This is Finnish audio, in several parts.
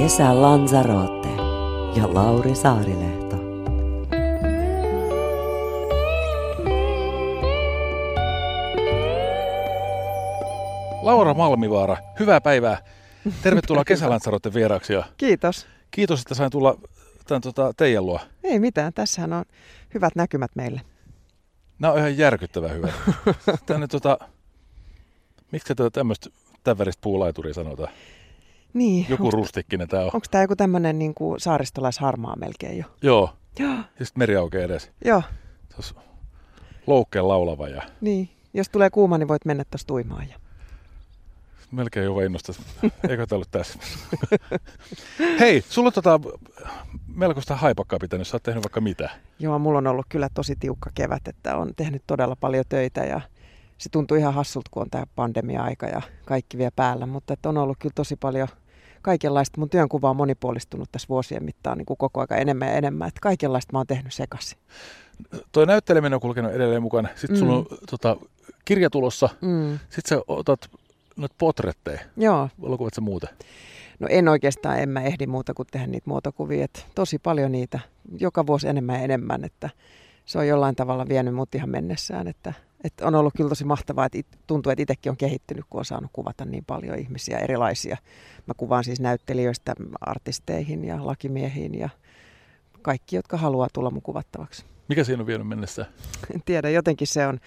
Kesä Lanzarote ja Lauri Saarilehto. Laura Malmivaara, hyvää päivää. Tervetuloa Kesälansarotten vieraaksi ja Kiitos. kiitos, että sain tulla tämän, tota, teidän luo. Ei mitään, tässähän on hyvät näkymät meille. Nämä on ihan järkyttävän hyvä. Tänne tota, miksi tätä tämmöistä täväristä puulaituria sanotaan? Niin, Joku rustikkinen tää on. onko tämä joku tämmöinen niin kuin saaristolaisharmaa melkein jo? Joo, Joo. ja sitten meri aukeaa edes. Joo, Tuossa loukkeen laulava ja niin. Jos tulee kuuma, niin voit mennä tuosta uimaan. Ja... melkein jo innostas. Eikö tää ollut tässä? Hei, sulla on tota, melkoista haipakkaa pitänyt. Sä oot tehnyt vaikka mitä. Joo, mulla on ollut kyllä tosi tiukka kevät, että on tehnyt todella paljon töitä ja se tuntuu ihan hassulta, kun on tämä pandemia-aika ja kaikki vielä päällä, mutta että on ollut kyllä tosi paljon kaikenlaista. Mun työnkuva on monipuolistunut tässä vuosien mittaan niin kuin koko aika enemmän ja enemmän, että kaikenlaista mä oon tehnyt sekaisin. Toi näytteleminen on kulkenut edelleen mukana. Sitten mm. sulla on tota, kirja tulossa. Mm. Sitten sä otat noita potretteja. Joo, Valokuvat sä muuta. No en oikeastaan, en mä ehdi muuta kuin tehdä niitä muotokuvia. Et tosi paljon niitä, joka vuosi enemmän ja enemmän, että se on jollain tavalla vienyt mut ihan mennessään. Että, että on ollut kyllä tosi mahtavaa, että it, tuntuu, että itsekin on kehittynyt, kun on saanut kuvata niin paljon ihmisiä erilaisia. Mä kuvaan siis näyttelijöistä artisteihin ja lakimiehiin ja kaikki, jotka haluaa tulla mun kuvattavaksi. Mikä siinä on vienyt mennessä? En tiedä, jotenkin se on,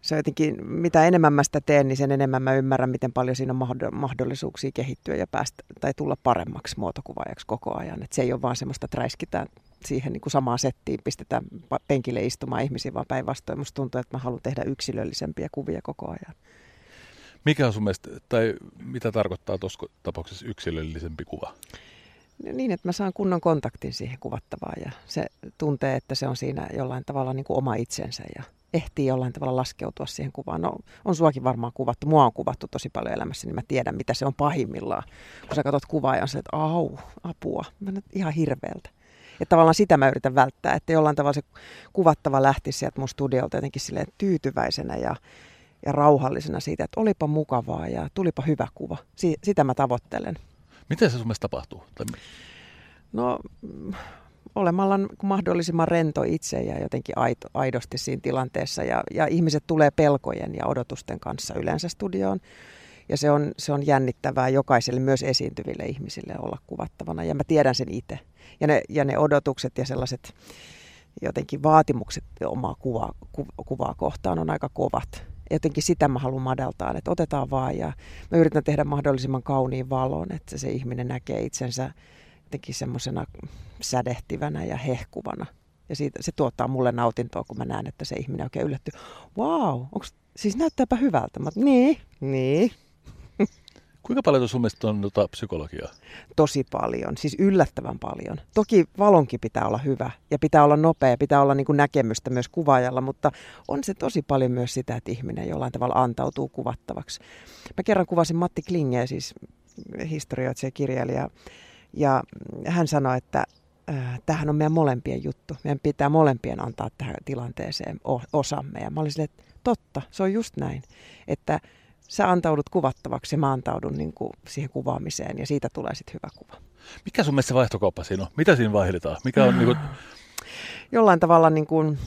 se on jotenkin, mitä enemmän mä sitä teen, niin sen enemmän mä ymmärrän, miten paljon siinä on mahdo- mahdollisuuksia kehittyä ja päästä tai tulla paremmaksi muotokuvaajaksi koko ajan. Et se ei ole vaan semmoista, että räiskitään siihen niin kuin samaan settiin, pistetään pa- penkille istumaan ihmisiä, vaan päinvastoin musta tuntuu, että mä haluan tehdä yksilöllisempiä kuvia koko ajan. Mikä on sun mielestä, tai mitä tarkoittaa tuossa tapauksessa yksilöllisempi kuva? Niin, että mä saan kunnon kontaktin siihen kuvattavaan ja se tuntee, että se on siinä jollain tavalla niin kuin oma itsensä ja ehtii jollain tavalla laskeutua siihen kuvaan. No, on suakin varmaan kuvattu, mua on kuvattu tosi paljon elämässä, niin mä tiedän, mitä se on pahimmillaan. Kun sä katsot kuvaa ja on se, että au, apua, mä ihan hirveältä. Ja tavallaan sitä mä yritän välttää, että jollain tavalla se kuvattava lähti sieltä mun studiolta jotenkin silleen tyytyväisenä ja, ja rauhallisena siitä, että olipa mukavaa ja tulipa hyvä kuva. Si- sitä mä tavoittelen. Miten se sun mielestä tapahtuu? Tai No olemalla mahdollisimman rento itse ja jotenkin aito, aidosti siinä tilanteessa. Ja, ja ihmiset tulee pelkojen ja odotusten kanssa yleensä studioon. Ja se on, se on jännittävää jokaiselle, myös esiintyville ihmisille olla kuvattavana. Ja mä tiedän sen itse. Ja ne, ja ne odotukset ja sellaiset jotenkin vaatimukset omaa kuvaa, ku, kuvaa kohtaan on aika kovat. Jotenkin sitä mä haluan madaltaa, että otetaan vaan ja mä yritän tehdä mahdollisimman kauniin valon, että se ihminen näkee itsensä jotenkin semmoisena sädehtivänä ja hehkuvana. Ja siitä, se tuottaa mulle nautintoa, kun mä näen, että se ihminen oikein yllättyy. Wow, onks, siis näyttääpä hyvältä. Mä, niin, niin, kuinka paljon sun mielestä on tota, psykologiaa? tosi paljon, siis yllättävän paljon. Toki valonkin pitää olla hyvä ja pitää olla nopea, pitää olla niin kuin näkemystä myös kuvaajalla, mutta on se tosi paljon myös sitä, että ihminen jollain tavalla antautuu kuvattavaksi. Mä kerran kuvasin Matti Klingeä, siis historioitsija kirjailija, ja hän sanoi, että äh, tämähän on meidän molempien juttu. Meidän pitää molempien antaa tähän tilanteeseen osamme. Ja mä olin silleen, että totta, se on just näin, että sä antaudut kuvattavaksi ja mä antaudun niin kuin siihen kuvaamiseen ja siitä tulee sitten hyvä kuva. Mikä sun mielestä vaihtokauppa siinä on? Mitä siinä vaihdetaan? Mikä on niinku, Jollain tavalla niin kuin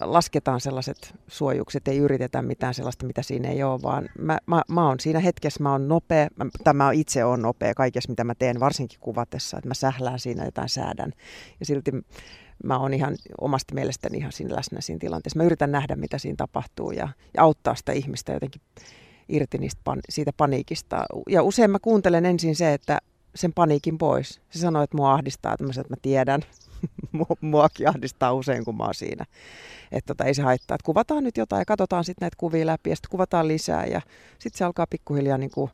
lasketaan sellaiset suojukset, ei yritetä mitään sellaista, mitä siinä ei ole, vaan mä, mä, mä oon siinä hetkessä, mä oon nopea, mä, tai mä itse on nopea kaikessa, mitä mä teen, varsinkin kuvatessa, että mä sählään siinä jotain säädän. Ja silti mä oon ihan omasta mielestäni ihan siinä läsnä siinä tilanteessa. Mä yritän nähdä, mitä siinä tapahtuu ja, ja auttaa sitä ihmistä jotenkin irti niistä pan, siitä paniikista. Ja usein mä kuuntelen ensin se, että sen paniikin pois. Se sanoo, että mua ahdistaa tämmöiset, että mä tiedän. Muakin ahdistaa usein, kun mä oon siinä. Että tota, ei se haittaa, että kuvataan nyt jotain ja katsotaan sitten näitä kuvia läpi ja sitten kuvataan lisää ja sitten se alkaa pikkuhiljaa niin kuin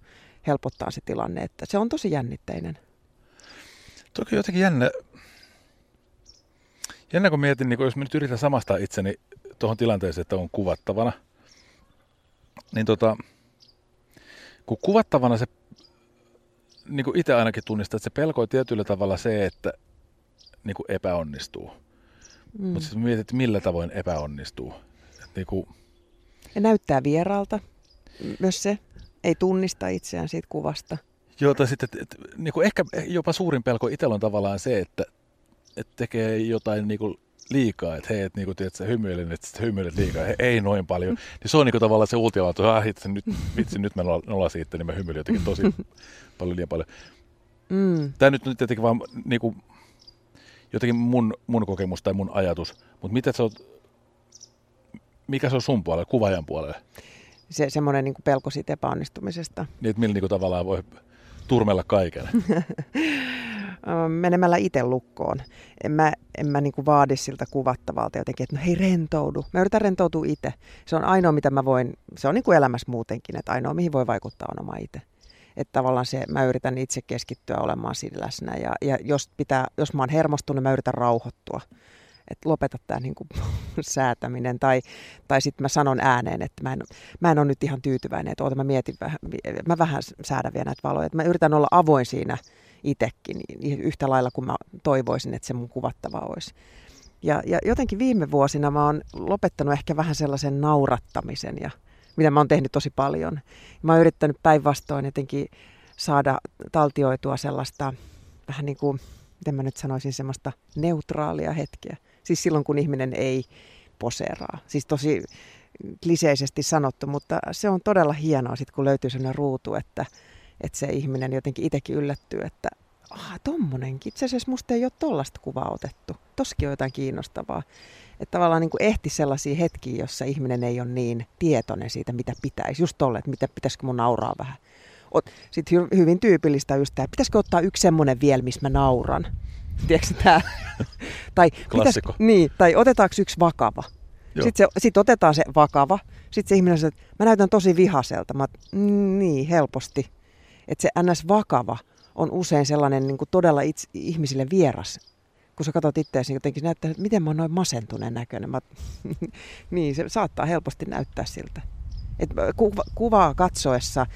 helpottaa se tilanne, että se on tosi jännitteinen. Toki jotenkin jännä, jännä kun mietin, niin kun jos mä nyt yritän samastaa itseni tuohon tilanteeseen, että on kuvattavana, niin tota, kun kuvattavana se, niin kuin itse ainakin tunnistaa, että se pelko on tietyllä tavalla se, että niin kuin epäonnistuu. Mm. Mutta sitten mietit, että millä tavoin epäonnistuu. Et niin kuin... Ja näyttää vieraalta myös se. Ei tunnista itseään siitä kuvasta. Joo, tai sitten, että, että, niin kuin ehkä jopa suurin pelko itsellä on tavallaan se, että, että tekee jotain niin kuin liikaa, että hei, että niinku, tiedät, sä hymyilen, että sä hymyilet liikaa, he, ei noin paljon. Niin se on niinku tavallaan se ultimaatio, että ah, itse, nyt, vitsi, nyt mä nolla siitä, niin mä hymyilen jotenkin tosi paljon liian paljon. Mm. Tämä nyt, nyt tietenkin vaan niinku, jotenkin mun, mun kokemus tai mun ajatus, mutta mitä sä oot, mikä se on sun puolelle, kuvaajan puolelle? Se semmoinen niin pelko siitä epäonnistumisesta. Niin, että millä niin kuin, tavallaan voi turmella kaiken. menemällä itse lukkoon. En mä, en mä niin kuin vaadi siltä kuvattavalta jotenkin, että no hei rentoudu. Mä yritän rentoutua itse. Se on ainoa, mitä mä voin, se on niin kuin elämässä muutenkin, että ainoa, mihin voi vaikuttaa on oma itse. Että tavallaan se, mä yritän itse keskittyä olemaan siinä läsnä ja, ja jos, pitää, jos mä oon hermostunut, mä yritän rauhoittua. Että lopeta tämä niinku säätäminen. Tai, tai sitten mä sanon ääneen, että mä en, mä en ole nyt ihan tyytyväinen, että oota mä mietin vähän, mä vähän säädän vielä näitä valoja. Että mä yritän olla avoin siinä itsekin yhtä lailla kuin mä toivoisin, että se mun kuvattava olisi. Ja, ja jotenkin viime vuosina mä oon lopettanut ehkä vähän sellaisen naurattamisen, ja, mitä mä oon tehnyt tosi paljon. Mä oon yrittänyt päinvastoin jotenkin saada taltioitua sellaista vähän niin kuin, miten mä nyt sanoisin, semmoista neutraalia hetkeä. Siis silloin, kun ihminen ei poseeraa. Siis tosi kliseisesti sanottu, mutta se on todella hienoa sit, kun löytyy sellainen ruutu, että, että se ihminen jotenkin itsekin yllättyy, että ah, tommonenkin, itse asiassa musta ei ole tollasta kuvaa otettu. Toskin on jotain kiinnostavaa. Että tavallaan niin kuin ehti sellaisia hetkiä, jossa ihminen ei ole niin tietoinen siitä, mitä pitäisi. Just tolle, että mitä pitäisikö mun nauraa vähän. Sitten hyvin tyypillistä just tämä, pitäisikö ottaa yksi semmoinen vielä, missä mä nauran. Tiedätkö tämä? tai, pitäis, niin, tai otetaanko yksi vakava? Sitten sit otetaan se vakava. Sitten se ihminen sanoo, että mä näytän tosi vihaselta. Mä, mm, niin, helposti. Että se ns. vakava on usein sellainen niin kuin todella itse, ihmisille vieras. Kun sä katsot itseäsi, niin jotenkin näyttää, että miten mä oon noin masentuneen näköinen. Mä, niin, se saattaa helposti näyttää siltä. Et kuva, kuvaa katsoessa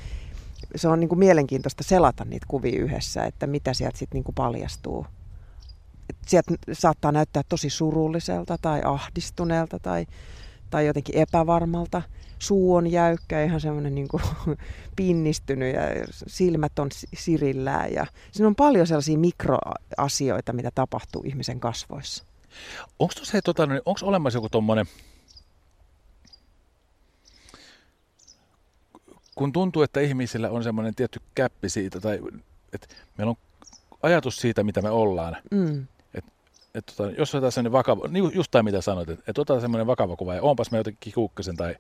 se on niin kuin mielenkiintoista selata niitä kuvia yhdessä, että mitä sieltä sitten niin paljastuu. Et sieltä saattaa näyttää tosi surulliselta tai ahdistuneelta tai, tai jotenkin epävarmalta. Suu on jäykkä, ihan semmoinen niin kuin pinnistynyt ja silmät on sirillään. Ja siinä on paljon sellaisia mikroasioita, mitä tapahtuu ihmisen kasvoissa. Onko tota, niin olemassa joku tuommoinen kun tuntuu, että ihmisillä on semmoinen tietty käppi siitä, tai että meillä on ajatus siitä, mitä me ollaan. Mm. Et, et, tota, jos otetaan semmoinen vakava, niin just tai mitä sanoit, että et otetaan semmoinen vakava kuva, ja onpas me jotenkin kuukkasen tai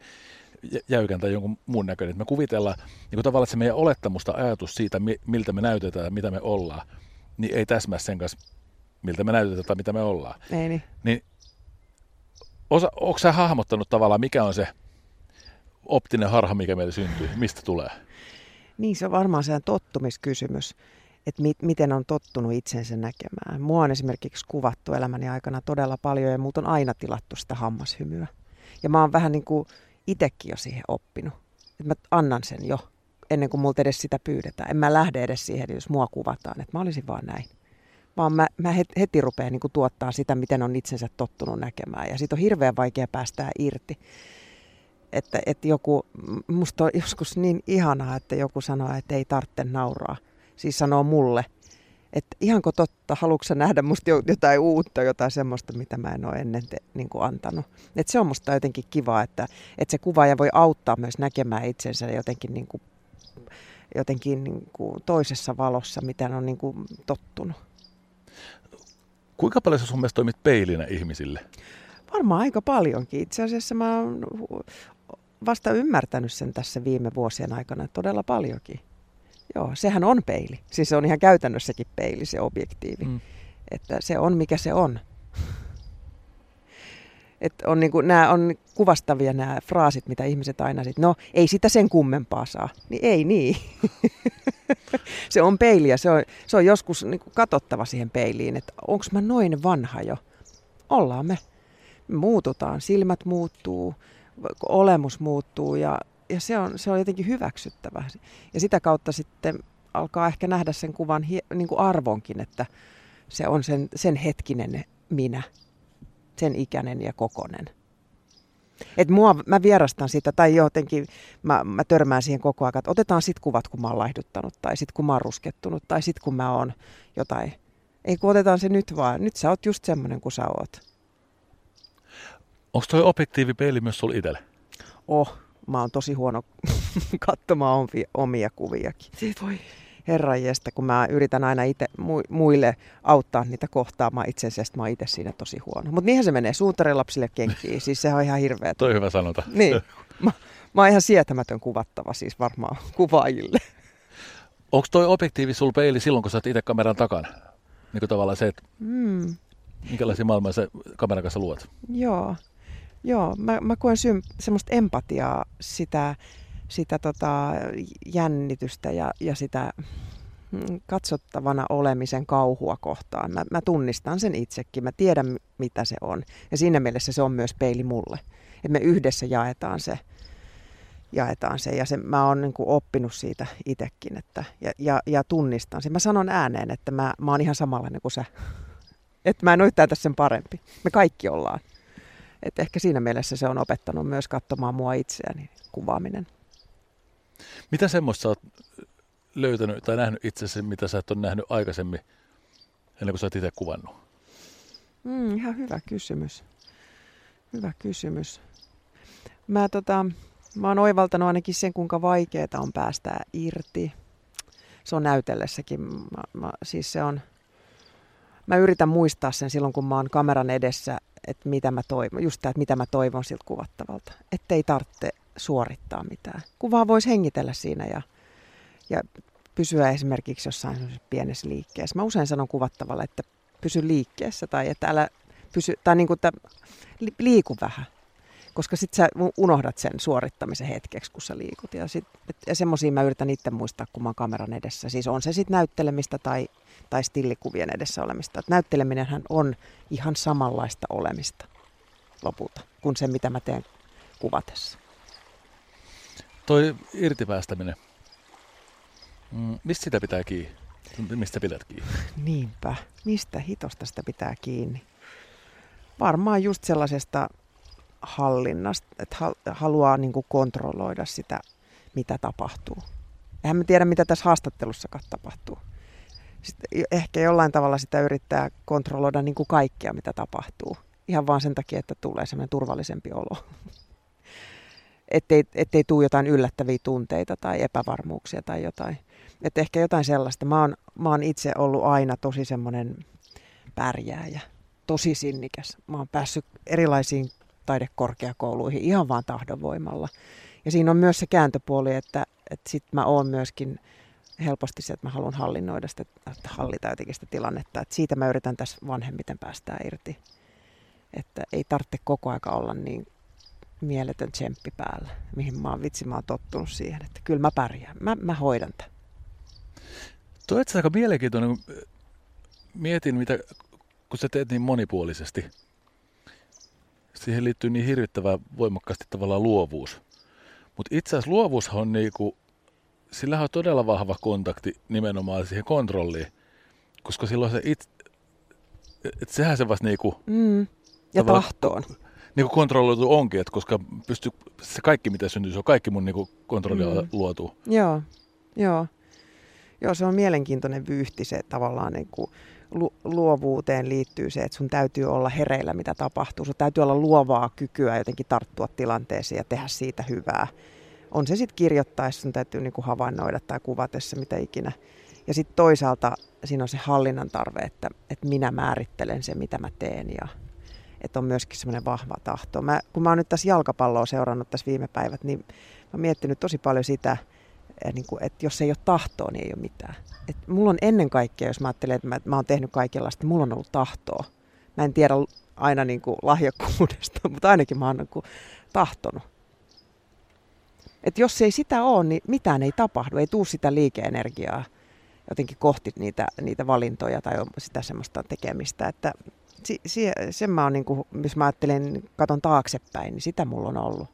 jäykän tai jonkun muun näköinen, että me kuvitellaan niin tavallaan, että se meidän olettamusta ajatus siitä, miltä me näytetään ja mitä me ollaan, niin ei täsmää sen kanssa, miltä me näytetään tai mitä me ollaan. Ei niin. niin osa, onko sä hahmottanut tavallaan, mikä on se optinen harha, mikä meille syntyy? Mistä tulee? Niin, se on varmaan se tottumiskysymys, että mi- miten on tottunut itsensä näkemään. Mua on esimerkiksi kuvattu elämäni aikana todella paljon ja muut on aina tilattu sitä hammashymyä. Ja mä oon vähän niin kuin itsekin jo siihen oppinut. Että mä annan sen jo ennen kuin multa edes sitä pyydetään. En mä lähde edes siihen, jos mua kuvataan, että mä olisin vaan näin. Vaan mä, mä heti rupean niin tuottaa sitä, miten on itsensä tottunut näkemään. Ja siitä on hirveän vaikea päästää irti että, että joku, musta on joskus niin ihanaa, että joku sanoo, että ei tarvitse nauraa. Siis sanoo mulle, että ihanko totta, haluatko nähdä musta jotain uutta, jotain semmoista, mitä mä en ole ennen te, niin kuin antanut. Et se on musta jotenkin kiva, että, että se kuvaaja voi auttaa myös näkemään itsensä jotenkin, niin kuin, jotenkin niin kuin toisessa valossa, mitä on niin kuin tottunut. Kuinka paljon sä sun mielestä toimit peilinä ihmisille? Varmaan aika paljonkin. Itse asiassa mä oon vasta ymmärtänyt sen tässä viime vuosien aikana todella paljonkin. Joo, sehän on peili. Siis se on ihan käytännössäkin peili, se objektiivi. Mm. Että se on mikä se on. Että on niinku, nämä on kuvastavia nämä fraasit, mitä ihmiset aina sit, no ei sitä sen kummempaa saa. Niin ei niin. se on peiliä, se on, se on joskus niinku katsottava siihen peiliin, että onko mä noin vanha jo. Ollaan me. me muututaan, silmät muuttuu, olemus muuttuu ja, ja se, on, se on jotenkin hyväksyttävä. Ja sitä kautta sitten alkaa ehkä nähdä sen kuvan niin kuin arvonkin, että se on sen, sen hetkinen minä sen ikäinen ja kokonen. Et mua, mä vierastan sitä, tai jotenkin mä, mä törmään siihen koko ajan, että otetaan sit kuvat, kun mä oon laihduttanut, tai sit kun mä oon ruskettunut, tai sit kun mä oon jotain. Ei kun otetaan se nyt vaan, nyt sä oot just semmonen kuin sä oot. Onko toi objektiivipeili myös sulla itselle? Oh, mä oon tosi huono katsomaan omia kuviakin. Siitä voi herranjestä, kun mä yritän aina itse muille auttaa niitä kohtaamaan itsensä, mä oon itse siinä tosi huono. Mutta niinhän se menee suutarilapsille kenkiin, siis se on ihan hirveä. Toi hyvä sanota. Niin, mä, mä oon ihan sietämätön kuvattava siis varmaan kuvaajille. Onko toi objektiivi sul peili silloin, kun sä oot itse kameran takana? Niin kuin tavallaan se, että mm. minkälaisia maailmaa sä kameran kanssa luot? Joo, Joo mä, mä koen sym, semmoista empatiaa sitä sitä tota, jännitystä ja, ja sitä mm, katsottavana olemisen kauhua kohtaan. Mä, mä tunnistan sen itsekin, mä tiedän mitä se on. Ja siinä mielessä se on myös peili mulle. Että me yhdessä jaetaan se, jaetaan se. Ja se, mä oon niin oppinut siitä itsekin, että, ja, ja, ja tunnistan sen. Mä sanon ääneen, että mä, mä oon ihan samanlainen kuin sä. Että mä en ole yhtään tässä sen parempi. Me kaikki ollaan. Et ehkä siinä mielessä se on opettanut myös katsomaan mua itseäni, kuvaaminen. Mitä semmoista oot löytänyt tai nähnyt itsesi, mitä sä et ole nähnyt aikaisemmin, ennen kuin sä oot itse kuvannut? Mm, ihan hyvä kysymys. Hyvä kysymys. Mä, tota, mä oon oivaltanut ainakin sen, kuinka vaikeaa on päästä irti. Se on näytellessäkin. Mä, mä, siis se on, mä yritän muistaa sen silloin, kun mä oon kameran edessä, että mitä mä toivon, just tämä, että mitä mä toivon siltä kuvattavalta. Että ei tarvitse suorittaa mitään. Kuvaa voisi hengitellä siinä ja, ja pysyä esimerkiksi jossain pienessä liikkeessä. Mä usein sanon kuvattavalla, että pysy liikkeessä tai että älä pysy, tai niin kuin, että liiku vähän. Koska sitten sä unohdat sen suorittamisen hetkeksi, kun sä liikut. Ja, sit, ja semmoisia mä yritän itse muistaa, kun mä oon kameran edessä. Siis on se sitten näyttelemistä tai, tai stillikuvien edessä olemista. Et näytteleminenhän on ihan samanlaista olemista lopulta kuin se, mitä mä teen kuvatessa. Toi irtipäästäminen. Mm, mistä sitä pitää kiinni? Mistä pidät kiinni? Niinpä. Mistä hitosta sitä pitää kiinni? Varmaan just sellaisesta hallinnasta, että haluaa niin kuin kontrolloida sitä, mitä tapahtuu. Eihän me tiedä, mitä tässä haastattelussakaan tapahtuu. Sitten ehkä jollain tavalla sitä yrittää kontrolloida niin kuin kaikkea, mitä tapahtuu. Ihan vaan sen takia, että tulee semmoinen turvallisempi olo ettei, ettei tule jotain yllättäviä tunteita tai epävarmuuksia tai jotain. Että ehkä jotain sellaista. Mä oon, mä oon itse ollut aina tosi semmoinen pärjääjä, tosi sinnikäs. Mä oon päässyt erilaisiin taidekorkeakouluihin ihan vaan tahdonvoimalla. Ja siinä on myös se kääntöpuoli, että, että sit mä oon myöskin helposti se, että mä haluan hallinnoida sitä, hallita jotenkin sitä tilannetta. Että siitä mä yritän tässä vanhemmiten päästää irti. Että ei tarvitse koko aika olla niin mieletön tsemppi päällä, mihin mä oon vitsi, mä oon tottunut siihen, että kyllä mä pärjään, mä, mä hoidan tämän. Tuo aika mielenkiintoinen, mietin mitä, kun sä teet niin monipuolisesti, siihen liittyy niin hirvittävän voimakkaasti tavallaan luovuus. Mutta itse asiassa luovuus on niinku, sillä on todella vahva kontakti nimenomaan siihen kontrolliin, koska silloin se itse, et sehän se vasta niinku... Mm, ja tahtoon niin kuin kontrolloitu onkin, että koska pystyy, se kaikki mitä syntyy, se on kaikki mun niin kuin kontrolli mm. luotu. Joo, joo. Joo, se on mielenkiintoinen vyyhti se tavallaan niin kuin lu- luovuuteen liittyy se, että sun täytyy olla hereillä, mitä tapahtuu. Sun täytyy olla luovaa kykyä jotenkin tarttua tilanteeseen ja tehdä siitä hyvää. On se sitten kirjoittaessa, sun täytyy niin kuin havainnoida tai kuvatessa, mitä ikinä. Ja sitten toisaalta siinä on se hallinnan tarve, että, että minä määrittelen se, mitä mä teen ja että on myöskin semmoinen vahva tahto. Mä, kun mä oon nyt tässä jalkapalloa seurannut tässä viime päivät, niin mä oon miettinyt tosi paljon sitä, niin kuin, että jos ei ole tahtoa, niin ei ole mitään. Et mulla on ennen kaikkea, jos mä ajattelen, että mä, mä oon tehnyt kaikenlaista, niin mulla on ollut tahtoa. Mä en tiedä aina niin kuin lahjakkuudesta, mutta ainakin mä oon niin kuin tahtonut. Et jos ei sitä ole, niin mitään ei tapahdu. Ei tuu sitä liikeenergiaa jotenkin kohti niitä, niitä valintoja tai sitä semmoista tekemistä. Että si, si, sen mä oon, niin kuin, jos mä ajattelen, katon taaksepäin, niin sitä mulla on ollut.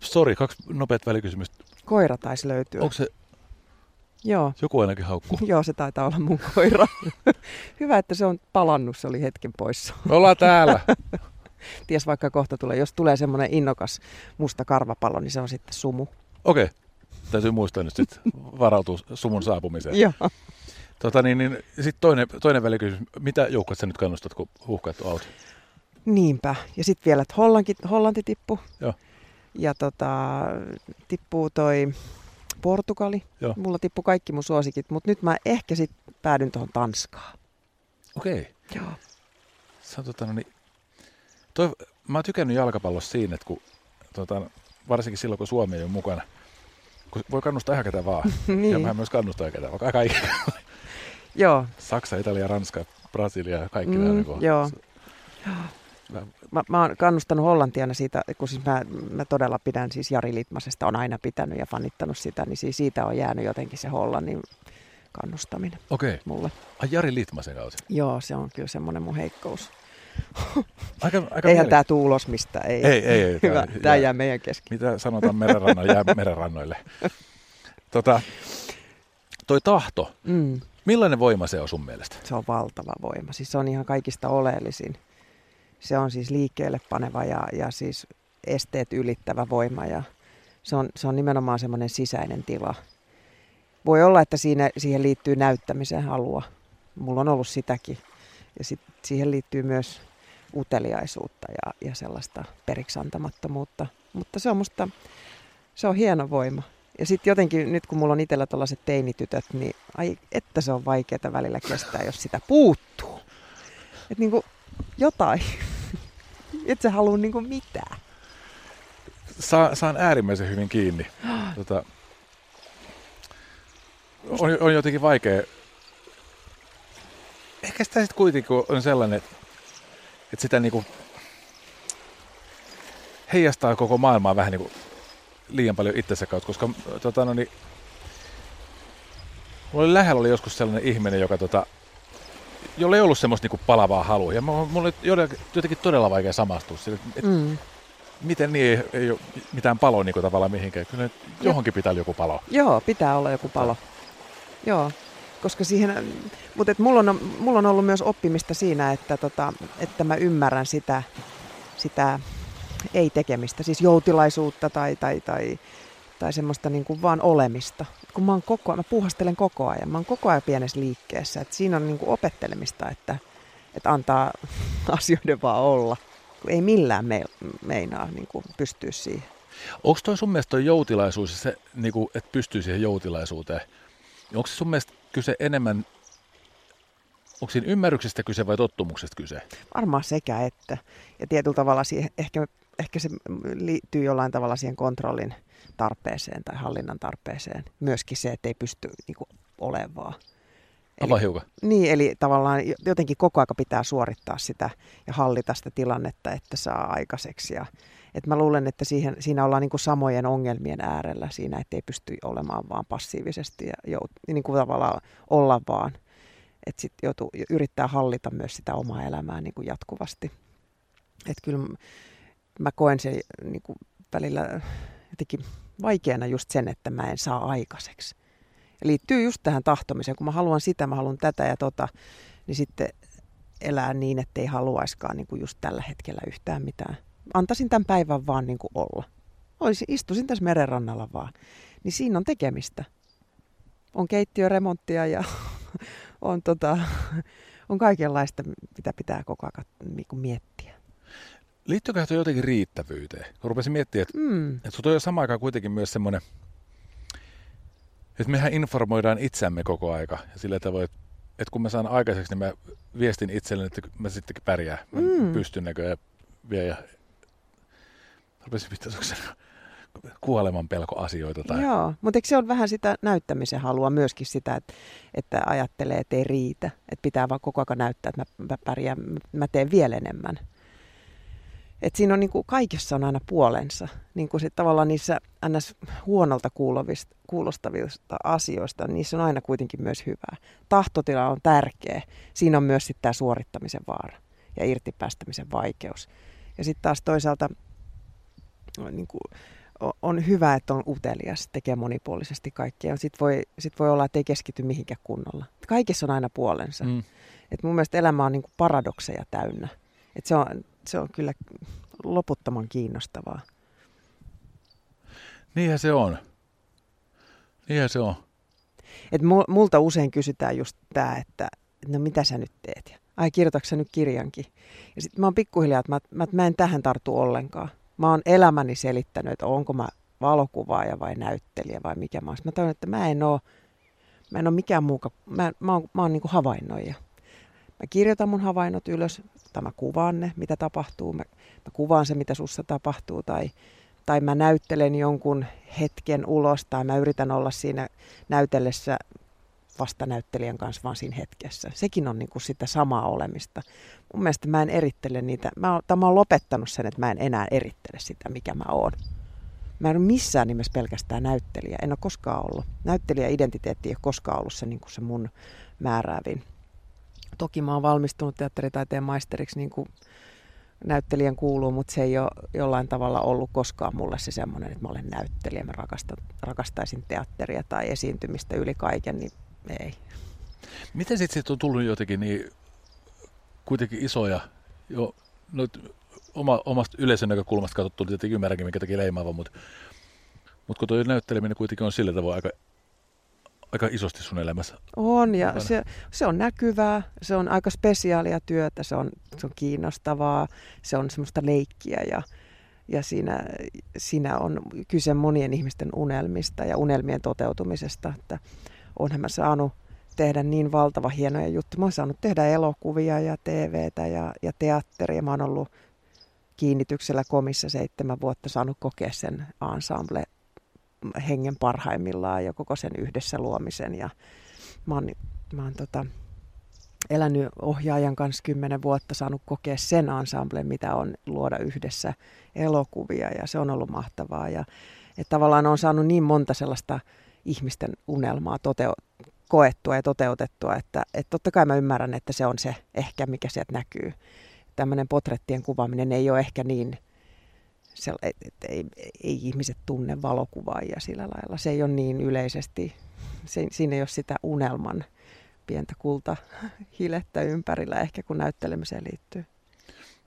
Sori, kaksi nopeat välikysymystä. Koira taisi löytyä. Onko se Joo. joku ainakin haukku? Joo, se taitaa olla mun koira. Hyvä, että se on palannut, se oli hetken poissa. Me ollaan täällä. Ties vaikka kohta tulee. Jos tulee semmoinen innokas musta karvapallo, niin se on sitten sumu. Okei. Okay. Täytyy muistaa nyt sitten varautua sumun saapumiseen. Joo. Tota, niin, niin, sitten toinen, toinen välikysymys. Mitä joukkueet sä nyt kannustat, kun huhkaat auto? Niinpä. Ja sitten vielä, että Hollanti, Hollanti tippuu. Joo. Ja tota, tippuu toi Portugali. Joo. Mulla tippuu kaikki mun suosikit, mutta nyt mä ehkä sitten päädyn tuohon Tanskaan. Okei. Okay. Joo. Se on, tota, no niin, toi, mä oon tykännyt jalkapallossa siinä, että kun, tota, varsinkin silloin, kun Suomi ei ole mukana, kun voi kannustaa ihan ketä vaan. Niin. Ja mä myös kannustaa ketä vaan. Kaikki. Joo, Saksa, Italia, Ranska, Brasilia, kaikki Mm, nämä. Niin joo. Mä- Mä, mä oon kannustanut Hollantiana siitä, kun siis mä, mä todella pidän siis Jari Litmasesta, on aina pitänyt ja fanittanut sitä, niin siis siitä on jäänyt jotenkin se Hollannin kannustaminen Okei. Mulle. Ai Jari Litmasen kautta. Joo, se on kyllä semmoinen mun heikkous. Aika, aika Eihän tämä tuu ulos mistä, ei. Ei, ei, ei. Hyvä, tää- tämä jää- jää meidän kesken. Mitä sanotaan merenrannalle, jää merenrannoille. Tota, toi tahto, Mm, millainen voima se on sun mielestä? se on valtava voima. Siis se on ihan kaikista oleellisin. Se on siis liikkeelle paneva ja, ja siis esteet ylittävä voima ja se on, se on nimenomaan semmoinen sisäinen tila. Voi olla, että siinä, siihen liittyy näyttämisen halua. Mulla on ollut sitäkin. Ja sit siihen liittyy myös uteliaisuutta ja, ja sellaista periksantamattomuutta. Mutta se on musta, se on hieno voima. Ja sitten jotenkin nyt kun mulla on itsellä tällaiset teinitytöt, niin ai että se on vaikeaa välillä kestää, jos sitä puuttuu. Että niinku jotain. Et sä halua niinku mitään. Sa, saan äärimmäisen hyvin kiinni. Tota, on, on jotenkin vaikea. Ehkä sitä sitten kuitenkin on sellainen, että, että sitä niinku heijastaa koko maailmaa vähän niinku liian paljon itsensä kautta, koska tota, no niin, mulla oli lähellä oli joskus sellainen ihminen, joka tota, jolla ei ollut semmoista niinku palavaa halua. Ja mulla oli jotenkin, todella vaikea samastua sille, että Mm. miten niin ei, ei ole mitään paloa niin tavallaan mihinkään. Kyllä johonkin pitää olla joku palo. Joo, pitää olla joku palo. Joo, koska siihen, mutta et mulla, on, mulla on ollut myös oppimista siinä, että, tota, että mä ymmärrän sitä, sitä ei-tekemistä, siis joutilaisuutta tai, tai, tai, tai semmoista niin kuin vaan olemista. Kun mä, oon koko, mä puhastelen koko ajan, mä oon koko ajan pienessä liikkeessä, että siinä on niin kuin opettelemista, että, että antaa asioiden vaan olla. Kun ei millään me, meinaa niin kuin pystyä siihen. Onko toi sun mielestä toi joutilaisuus, se, niin kuin, että pystyy siihen joutilaisuuteen, onko se sun mielestä kyse enemmän, onko siinä ymmärryksestä kyse vai tottumuksesta kyse? Varmaan sekä että. Ja tietyllä tavalla siihen, ehkä, ehkä se liittyy jollain tavalla siihen kontrollin tarpeeseen tai hallinnan tarpeeseen. Myöskin se, että ei pysty niin kuin, olemaan. Avaa hiukan. Niin, eli tavallaan jotenkin koko aika pitää suorittaa sitä ja hallita sitä tilannetta, että saa aikaiseksi. Ja, et mä luulen, että siihen, siinä ollaan niin kuin samojen ongelmien äärellä siinä, että ei pysty olemaan vaan passiivisesti ja jout, niin kuin tavallaan olla vaan. Että sitten joutuu, yrittää hallita myös sitä omaa elämää niin kuin jatkuvasti. Että kyllä mä koen sen niin kuin välillä jotenkin vaikeana just sen, että mä en saa aikaiseksi. Ja liittyy just tähän tahtomiseen, kun mä haluan sitä, mä haluan tätä ja tota, niin sitten elää niin, että ei haluaiskaan niin kuin just tällä hetkellä yhtään mitään. Antaisin tämän päivän vaan niin kuin olla. Olisin, istuisin tässä merenrannalla vaan. Niin siinä on tekemistä. On keittiöremonttia ja on, tota, on kaikenlaista, mitä pitää koko ajan niin miettiä. Liittyykö tuo jotenkin riittävyyteen? Kun rupesin miettimään, että, Mm. että toi on samaan aikaan kuitenkin myös semmoinen, että mehän informoidaan itseämme koko aika. Ja sillä tavoin, että, että kun mä saan aikaiseksi, niin mä viestin itselleni, että mä sittenkin pärjään. Mä Mm. pystyn näköjään vielä. Ja rupesin miettimään, se kuoleman pelkoasioita. Tai... Joo, mutta eikö se ole vähän sitä näyttämisen halua myöskin sitä, että, että ajattelee, että ei riitä, että pitää vaan koko ajan näyttää, että mä, mä pärjään, mä teen vielä enemmän. Et siinä on niin kuin, kaikessa on aina puolensa. Niin kuin sit tavallaan niissä ns. huonolta kuulovista, kuulostavista asioista, niissä on aina kuitenkin myös hyvää. Tahtotila on tärkeä. Siinä on myös sitten tämä suorittamisen vaara ja irtipäästämisen vaikeus. Ja sitten taas toisaalta niin kuin, on hyvä, että on utelias, tekee monipuolisesti kaikkea. Sitten voi, sit voi olla, että ei keskity mihinkään kunnolla. Kaikessa on aina puolensa. Mm. Et mun mielestä elämä on niin kuin paradokseja täynnä. Et se, on, se on kyllä loputtoman kiinnostavaa. Niinhän se on. Niinhän se on. Et multa usein kysytään just tämä, että no mitä sä nyt teet? Ai kirjoitatko nyt kirjankin? Ja sitten mä oon pikkuhiljaa, että mä, mä, mä en tähän tartu ollenkaan. Mä oon elämäni selittänyt, että onko mä valokuvaaja vai näyttelijä vai mikä mä oon. Mä toivon, että mä en oo, mä en oo mikään muu, mä, mä oon, mä oon niin kuin havainnoija. Mä kirjoitan mun havainnot ylös, tai mä kuvaan ne, mitä tapahtuu. Mä, mä kuvaan se, mitä sussa tapahtuu, tai, tai mä näyttelen jonkun hetken ulos, tai mä yritän olla siinä näytellessä vastanäyttelijän kanssa vaan siinä hetkessä. Sekin on niin kuin sitä samaa olemista. Mun mielestä mä en erittele niitä. Mä, oon, mä oon lopettanut sen, että mä en enää erittele sitä, mikä mä oon. Mä en ole missään nimessä pelkästään näyttelijä. En ole koskaan ollut. Näyttelijä-identiteetti ei ole koskaan ollut se, niin kuin se mun määräävin. Toki mä oon valmistunut teatteritaiteen maisteriksi niin kuin näyttelijän kuuluu, mutta se ei ole jollain tavalla ollut koskaan mulle se semmoinen, että mä olen näyttelijä, mä rakastan, rakastaisin teatteria tai esiintymistä yli kaiken, niin ei. Miten sitten sit on tullut jotenkin niin kuitenkin isoja, jo, no, oma, omasta yleisön näkökulmasta katsottu, tietenkin ymmärränkin, mikä teki leimaava, mutta, mutta kun tuo näytteleminen kuitenkin on sillä tavoin aika, aika isosti sun elämässä. On, ja se, se on näkyvää, se on aika spesiaalia työtä, se on, se on kiinnostavaa, se on semmoista leikkiä ja, ja siinä, siinä on kyse monien ihmisten unelmista ja unelmien toteutumisesta, että onhan mä saanut tehdä niin valtava hienoja juttuja. Mä oon saanut tehdä elokuvia ja TVtä ja, ja teatteria. Mä oon ollut kiinnityksellä komissa seitsemän vuotta saanut kokea sen ensemble hengen parhaimmillaan ja koko sen yhdessä luomisen. Ja mä oon, mä oon tota, elänyt ohjaajan kanssa kymmenen vuotta, saanut kokea sen ensemblen, mitä on luoda yhdessä elokuvia ja se on ollut mahtavaa. Ja, että tavallaan on saanut niin monta sellaista ihmisten unelmaa toteu- koettua ja toteutettua, että, että totta kai mä ymmärrän, että se on se ehkä, mikä sieltä näkyy. Tämmöinen potrettien kuvaaminen ei ole ehkä niin, se, että et, ei, ei ihmiset tunne valokuvaajia sillä lailla. Se ei ole niin yleisesti, se, siinä ei ole sitä unelman pientä kulta hilettä ympärillä ehkä, kun näyttelemiseen liittyy.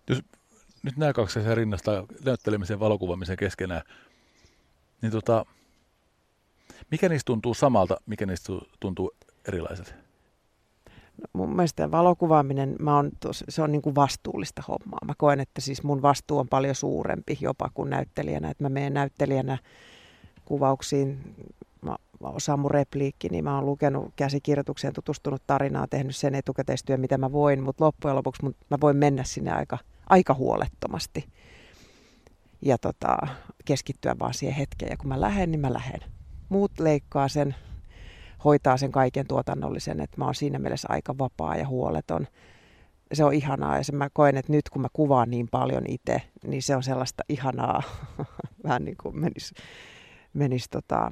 Jos nyt nämä kaksi asiaa rinnastaa näyttelemisen ja valokuvaamisen keskenään, niin tota, mikä niistä tuntuu samalta, mikä niistä tuntuu erilaiset? Mun mielestä valokuvaaminen, mä on tos, se on niin kuin vastuullista hommaa. Mä koen, että siis mun vastuu on paljon suurempi jopa kuin näyttelijänä. Että mä menen näyttelijänä kuvauksiin, mä, mä osaan mun repliikki, niin mä oon lukenut käsikirjoitukseen, tutustunut tarinaa, tehnyt sen etukäteistyön, mitä mä voin, mutta loppujen lopuksi mä voin mennä sinne aika, aika huolettomasti ja tota, keskittyä vaan siihen hetkeen. Ja kun mä lähden, niin mä lähden muut leikkaa sen, hoitaa sen kaiken tuotannollisen, että mä oon siinä mielessä aika vapaa ja huoleton. Se on ihanaa ja se mä koen, että nyt kun mä kuvaan niin paljon itse, niin se on sellaista ihanaa, vähän niin kuin menisi, menis tota,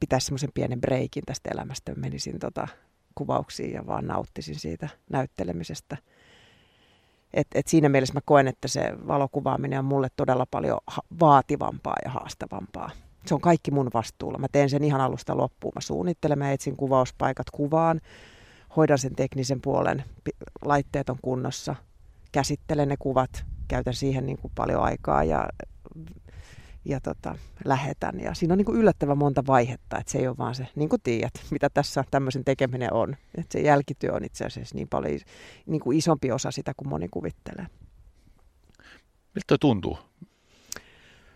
pitäisi semmoisen pienen breikin tästä elämästä, menisin tota, kuvauksiin ja vaan nauttisin siitä näyttelemisestä. Et, et siinä mielessä mä koen, että se valokuvaaminen on mulle todella paljon vaativampaa ja haastavampaa se on kaikki mun vastuulla. Mä teen sen ihan alusta loppuun. Mä suunnittelen, mä etsin kuvauspaikat kuvaan, hoidan sen teknisen puolen, laitteet on kunnossa, käsittelen ne kuvat, käytän siihen niin kuin paljon aikaa ja, ja tota, lähetän. Ja siinä on niin kuin yllättävän monta vaihetta, että se ei ole vaan se, niin kuin tiedät, mitä tässä tämmöisen tekeminen on. Että se jälkityö on itse asiassa niin paljon niin kuin isompi osa sitä kuin moni kuvittelee. Miltä tuntuu?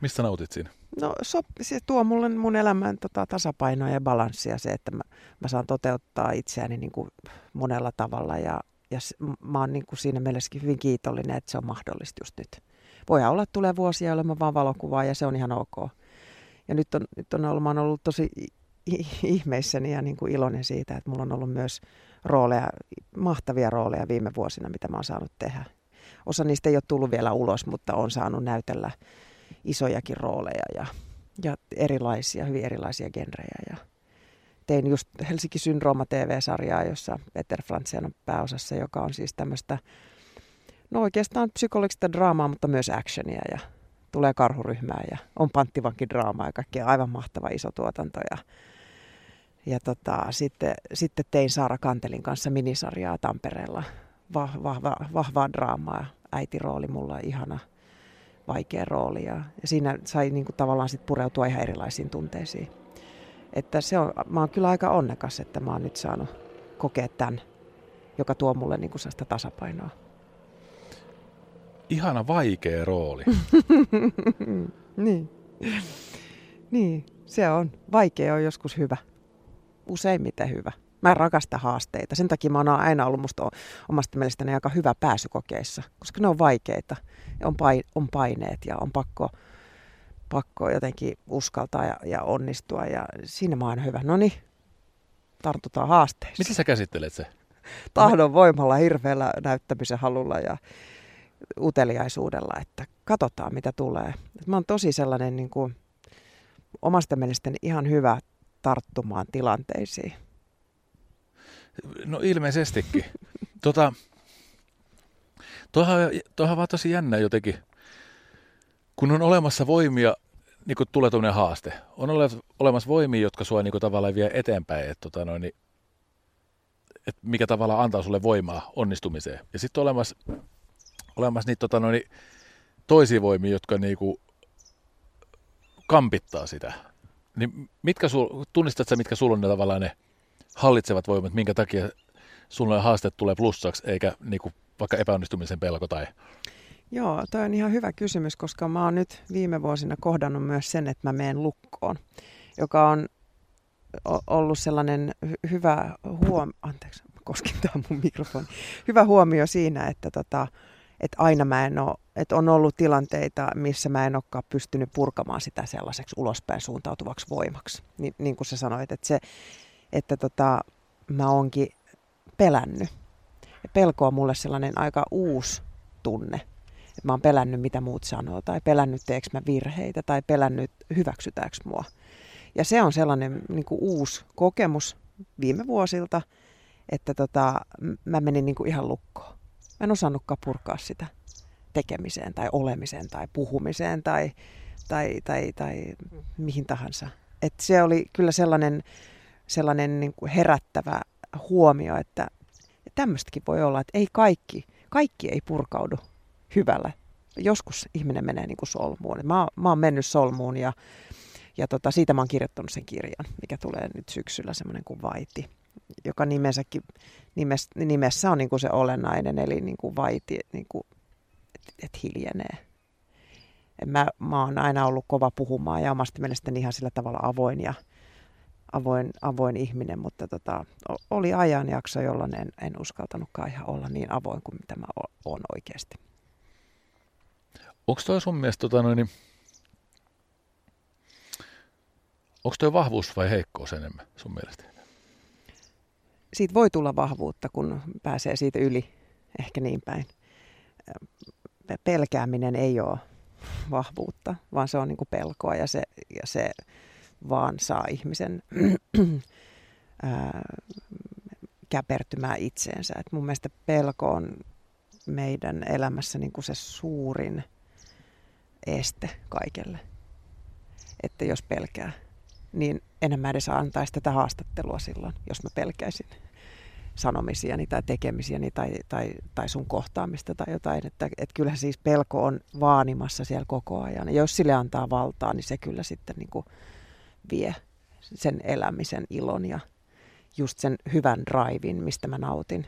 Mistä nautit siinä? No so, se tuo mulle mun elämään tota, tasapainoa ja balanssia se, että mä, mä saan toteuttaa itseäni niin kuin monella tavalla ja, ja mä oon niin kuin siinä mielessäkin hyvin kiitollinen, että se on mahdollista just nyt. Voihan olla, että tulee vuosia, jolloin mä vaan valokuvaa ja se on ihan ok. Ja nyt on, nyt on ollut, mä oon ollut tosi ihmeissäni ja niin kuin iloinen siitä, että mulla on ollut myös rooleja, mahtavia rooleja viime vuosina, mitä mä oon saanut tehdä. Osa niistä ei ole tullut vielä ulos, mutta on saanut näytellä isojakin rooleja ja, ja erilaisia, hyvin erilaisia genrejä. Ja tein just Helsinki Syndrooma TV-sarjaa, jossa Peter Frantzen on pääosassa, joka on siis tämmöistä, no oikeastaan psykologista draamaa, mutta myös actionia ja tulee karhuryhmää ja on draamaa ja kaikkea aivan mahtava iso tuotanto. Ja, ja tota, sitten, sitten tein Saara Kantelin kanssa minisarjaa Tampereella, Va, vahva, vahvaa draamaa, äitirooli mulla ihana vaikea rooli ja, ja siinä sai niin kuin, tavallaan sit pureutua ihan erilaisiin tunteisiin. Että se on, mä oon kyllä aika onnekas, että mä oon nyt saanut kokea tämän, joka tuo mulle niin kuin sitä tasapainoa. Ihana vaikea rooli. niin. niin, se on. Vaikea on joskus hyvä. Useimmiten hyvä. Mä rakastan haasteita. Sen takia mä oon aina ollut musta omasta mielestäni aika hyvä pääsykokeissa, koska ne on vaikeita. On, on paineet ja on pakko pakko jotenkin uskaltaa ja, ja onnistua ja siinä mä oon hyvä. No niin, tartutaan haasteisiin. Miten sä käsittelet se? Tahdon voimalla, hirveällä näyttämisen halulla ja uteliaisuudella, että katsotaan mitä tulee. Mä oon tosi sellainen niin kuin, omasta mielestäni ihan hyvä tarttumaan tilanteisiin. No ilmeisestikin. tota, tuohan, tuohan vaan tosi jännä jotenkin kun on olemassa voimia, niin kun tulee tuommoinen haaste, on ole, olemassa voimia, jotka sua niin tavallaan vie eteenpäin, että, tota noin, niin, että mikä tavallaan antaa sulle voimaa onnistumiseen. Ja sitten olemassa, olemassa niitä tota noin, toisia voimia, jotka niin kuin, kampittaa sitä. Niin mitkä sul, tunnistat mitkä sulla on ne tavallaan ne hallitsevat voimat, minkä takia sulle haaste tulee plussaksi, eikä niin kuin, vaikka epäonnistumisen pelko tai Joo, toi on ihan hyvä kysymys, koska mä oon nyt viime vuosina kohdannut myös sen, että mä meen lukkoon, joka on ollut sellainen hy- hyvä huomio, anteeksi, koskin tämä mun mikrofoni, hyvä huomio siinä, että, tota, että aina mä en ole, että on ollut tilanteita, missä mä en olekaan pystynyt purkamaan sitä sellaiseksi ulospäin suuntautuvaksi voimaksi. Ni, niin kuin sä sanoit, että, se, että tota, mä oonkin pelännyt. Ja pelko on mulle sellainen aika uusi tunne että mä oon pelännyt, mitä muut sanoo, tai pelännyt, teekö mä virheitä, tai pelännyt, hyväksytäänkö mua. Ja se on sellainen niin kuin uusi kokemus viime vuosilta, että tota, mä menin niin kuin ihan lukkoon. Mä en osannutkaan purkaa sitä tekemiseen tai olemiseen tai puhumiseen tai, tai, tai, tai mihin tahansa. Et se oli kyllä sellainen, sellainen niin kuin herättävä huomio, että tämmöistäkin voi olla, että ei kaikki, kaikki ei purkaudu hyvällä. Joskus ihminen menee niin kuin solmuun. Mä, mä oon mennyt solmuun ja, ja tota, siitä mä oon kirjoittanut sen kirjan, mikä tulee nyt syksyllä, semmoinen kuin Vaiti, joka nimensäkin, nimes, nimessä on niin kuin se olennainen, eli niin kuin vaiti, niin kuin, että et hiljenee. Mä, mä oon aina ollut kova puhumaan ja omasta mielestäni ihan sillä tavalla avoin ja avoin, avoin ihminen, mutta tota, oli ajanjakso, jolloin en, en uskaltanutkaan ihan olla niin avoin kuin mitä mä oon oikeasti. Onko toi sun mielestä, tota noin, niin, onko toi vahvuus vai heikkous enemmän sun mielestä? Siitä voi tulla vahvuutta, kun pääsee siitä yli, ehkä niin päin. Pelkääminen ei ole vahvuutta, vaan se on niin pelkoa ja se, ja se vaan saa ihmisen ää, käpertymään itseensä. Et mun mielestä pelko on meidän elämässä niin kuin se suurin – este kaikelle. Että jos pelkää, niin enemmän edes antaisi tätä haastattelua silloin, jos mä pelkäisin sanomisiani tai tekemisiäni tai, tai, tai sun kohtaamista tai jotain. Että, että kyllähän siis pelko on vaanimassa siellä koko ajan. Ja jos sille antaa valtaa, niin se kyllä sitten niin kuin vie sen elämisen ilon ja just sen hyvän raivin, mistä mä nautin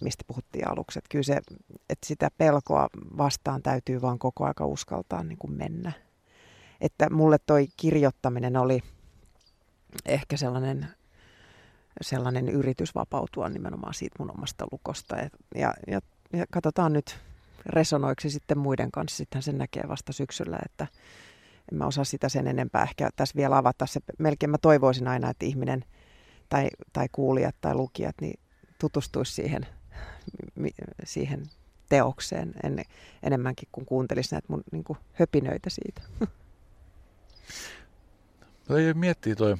mistä puhuttiin aluksi. Että kyllä se, että sitä pelkoa vastaan täytyy vaan koko aika uskaltaa niin kuin mennä. Että mulle toi kirjoittaminen oli ehkä sellainen sellainen yritys vapautua nimenomaan siitä mun omasta lukosta. Ja, ja, ja, ja katsotaan nyt, resonoiko se sitten muiden kanssa, sittenhän sen näkee vasta syksyllä, että en mä osaa sitä sen enempää ehkä tässä vielä avata. Se, melkein mä toivoisin aina, että ihminen tai, tai kuulijat tai lukijat niin tutustuisi siihen, siihen teokseen en, enemmänkin kuin kuuntelisi näitä mun niin kuin, höpinöitä siitä. No ei miettii toi,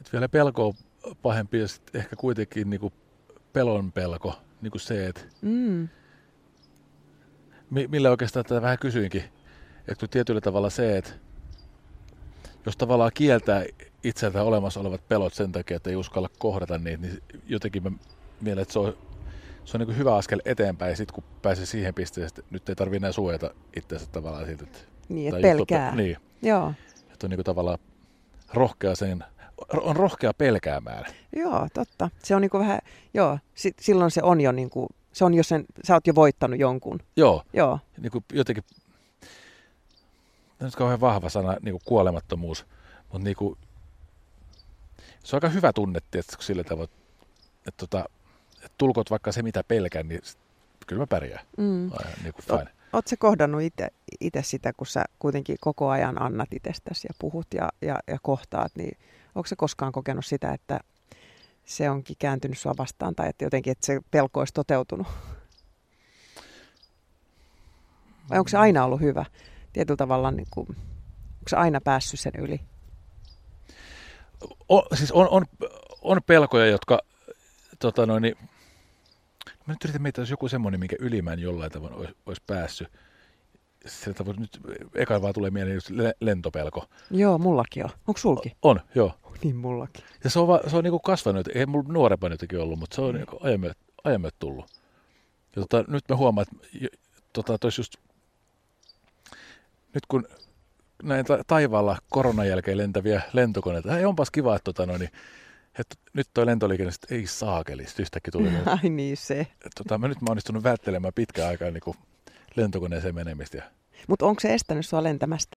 että vielä pelko on pahempi ja sitten ehkä kuitenkin niin kuin pelon pelko, niin kuin se, että Mm. mi- millä oikeastaan tätä vähän kysyinkin, että tietyllä tavalla se, että jos tavallaan kieltää itseltä olemassa olevat pelot sen takia, että ei uskalla kohdata niitä, niin jotenkin mä mielen, että se on, se on niin hyvä askel eteenpäin sitten kun pääsee siihen pisteeseen, että nyt ei tarvitse enää suojata itseänsä tavallaan siltä, että Niin, että pelkää. Tota, niin, Joo. että on niin tavallaan rohkea sen, on rohkea pelkäämään. Joo, totta. Se on niin kuin vähän, joo, si- silloin se on jo niin kuin, se on jo sen, sä oot jo voittanut jonkun. Joo, Joo, niin kuin jotenkin, on nyt kauhean vahva sana, niin kuin kuolemattomuus, mutta niin kuin, se on aika hyvä tunne, tietysti, sillä tavoin, että, tota, että tulkot vaikka se, mitä pelkään, niin kyllä mä pärjään. mm. Aivan niin kuin fine. Oletko sä kohdannut itse sitä, kun sä kuitenkin koko ajan annat itsestäsi ja puhut ja, ja, ja kohtaat, niin onko se koskaan kokenut sitä, että se onkin kääntynyt sua vastaan tai että jotenkin, että se pelko olisi toteutunut? Vai onko se aina ollut hyvä? Tietyllä tavalla, niin kuin, onko se aina päässyt sen yli? On, siis on, on, on pelkoja, jotka, tota noin, niin, mä nyt yritän miettiä, jos joku semmoinen, minkä ylimään jollain tavoin olisi, olisi päässyt. Sillä tavoin nyt eka vaan tulee mieleen just le- lentopelko. Joo, mullakin on. Onko sulki? On, joo. Niin mullakin. Ja se on, va, se on niinku kasvanut, ei mulla nuorempana jotenkin ollut, mutta se on niinku ajan, myötä, tullut. Ja tota, nyt mä huomaan, että tota, tois just, nyt kun näin ta- taivaalla koronan jälkeen lentäviä lentokoneita, ei onpas kiva, että, tota, no, niin, että nyt toi lentoliikenne sit ei saakeli, sit yhtäkkiä tuli. Ai niin se. tota, mä nyt mä onnistunut välttelemään pitkään aikaa niin lentokoneeseen menemistä. Mutta onko se estänyt sua lentämästä?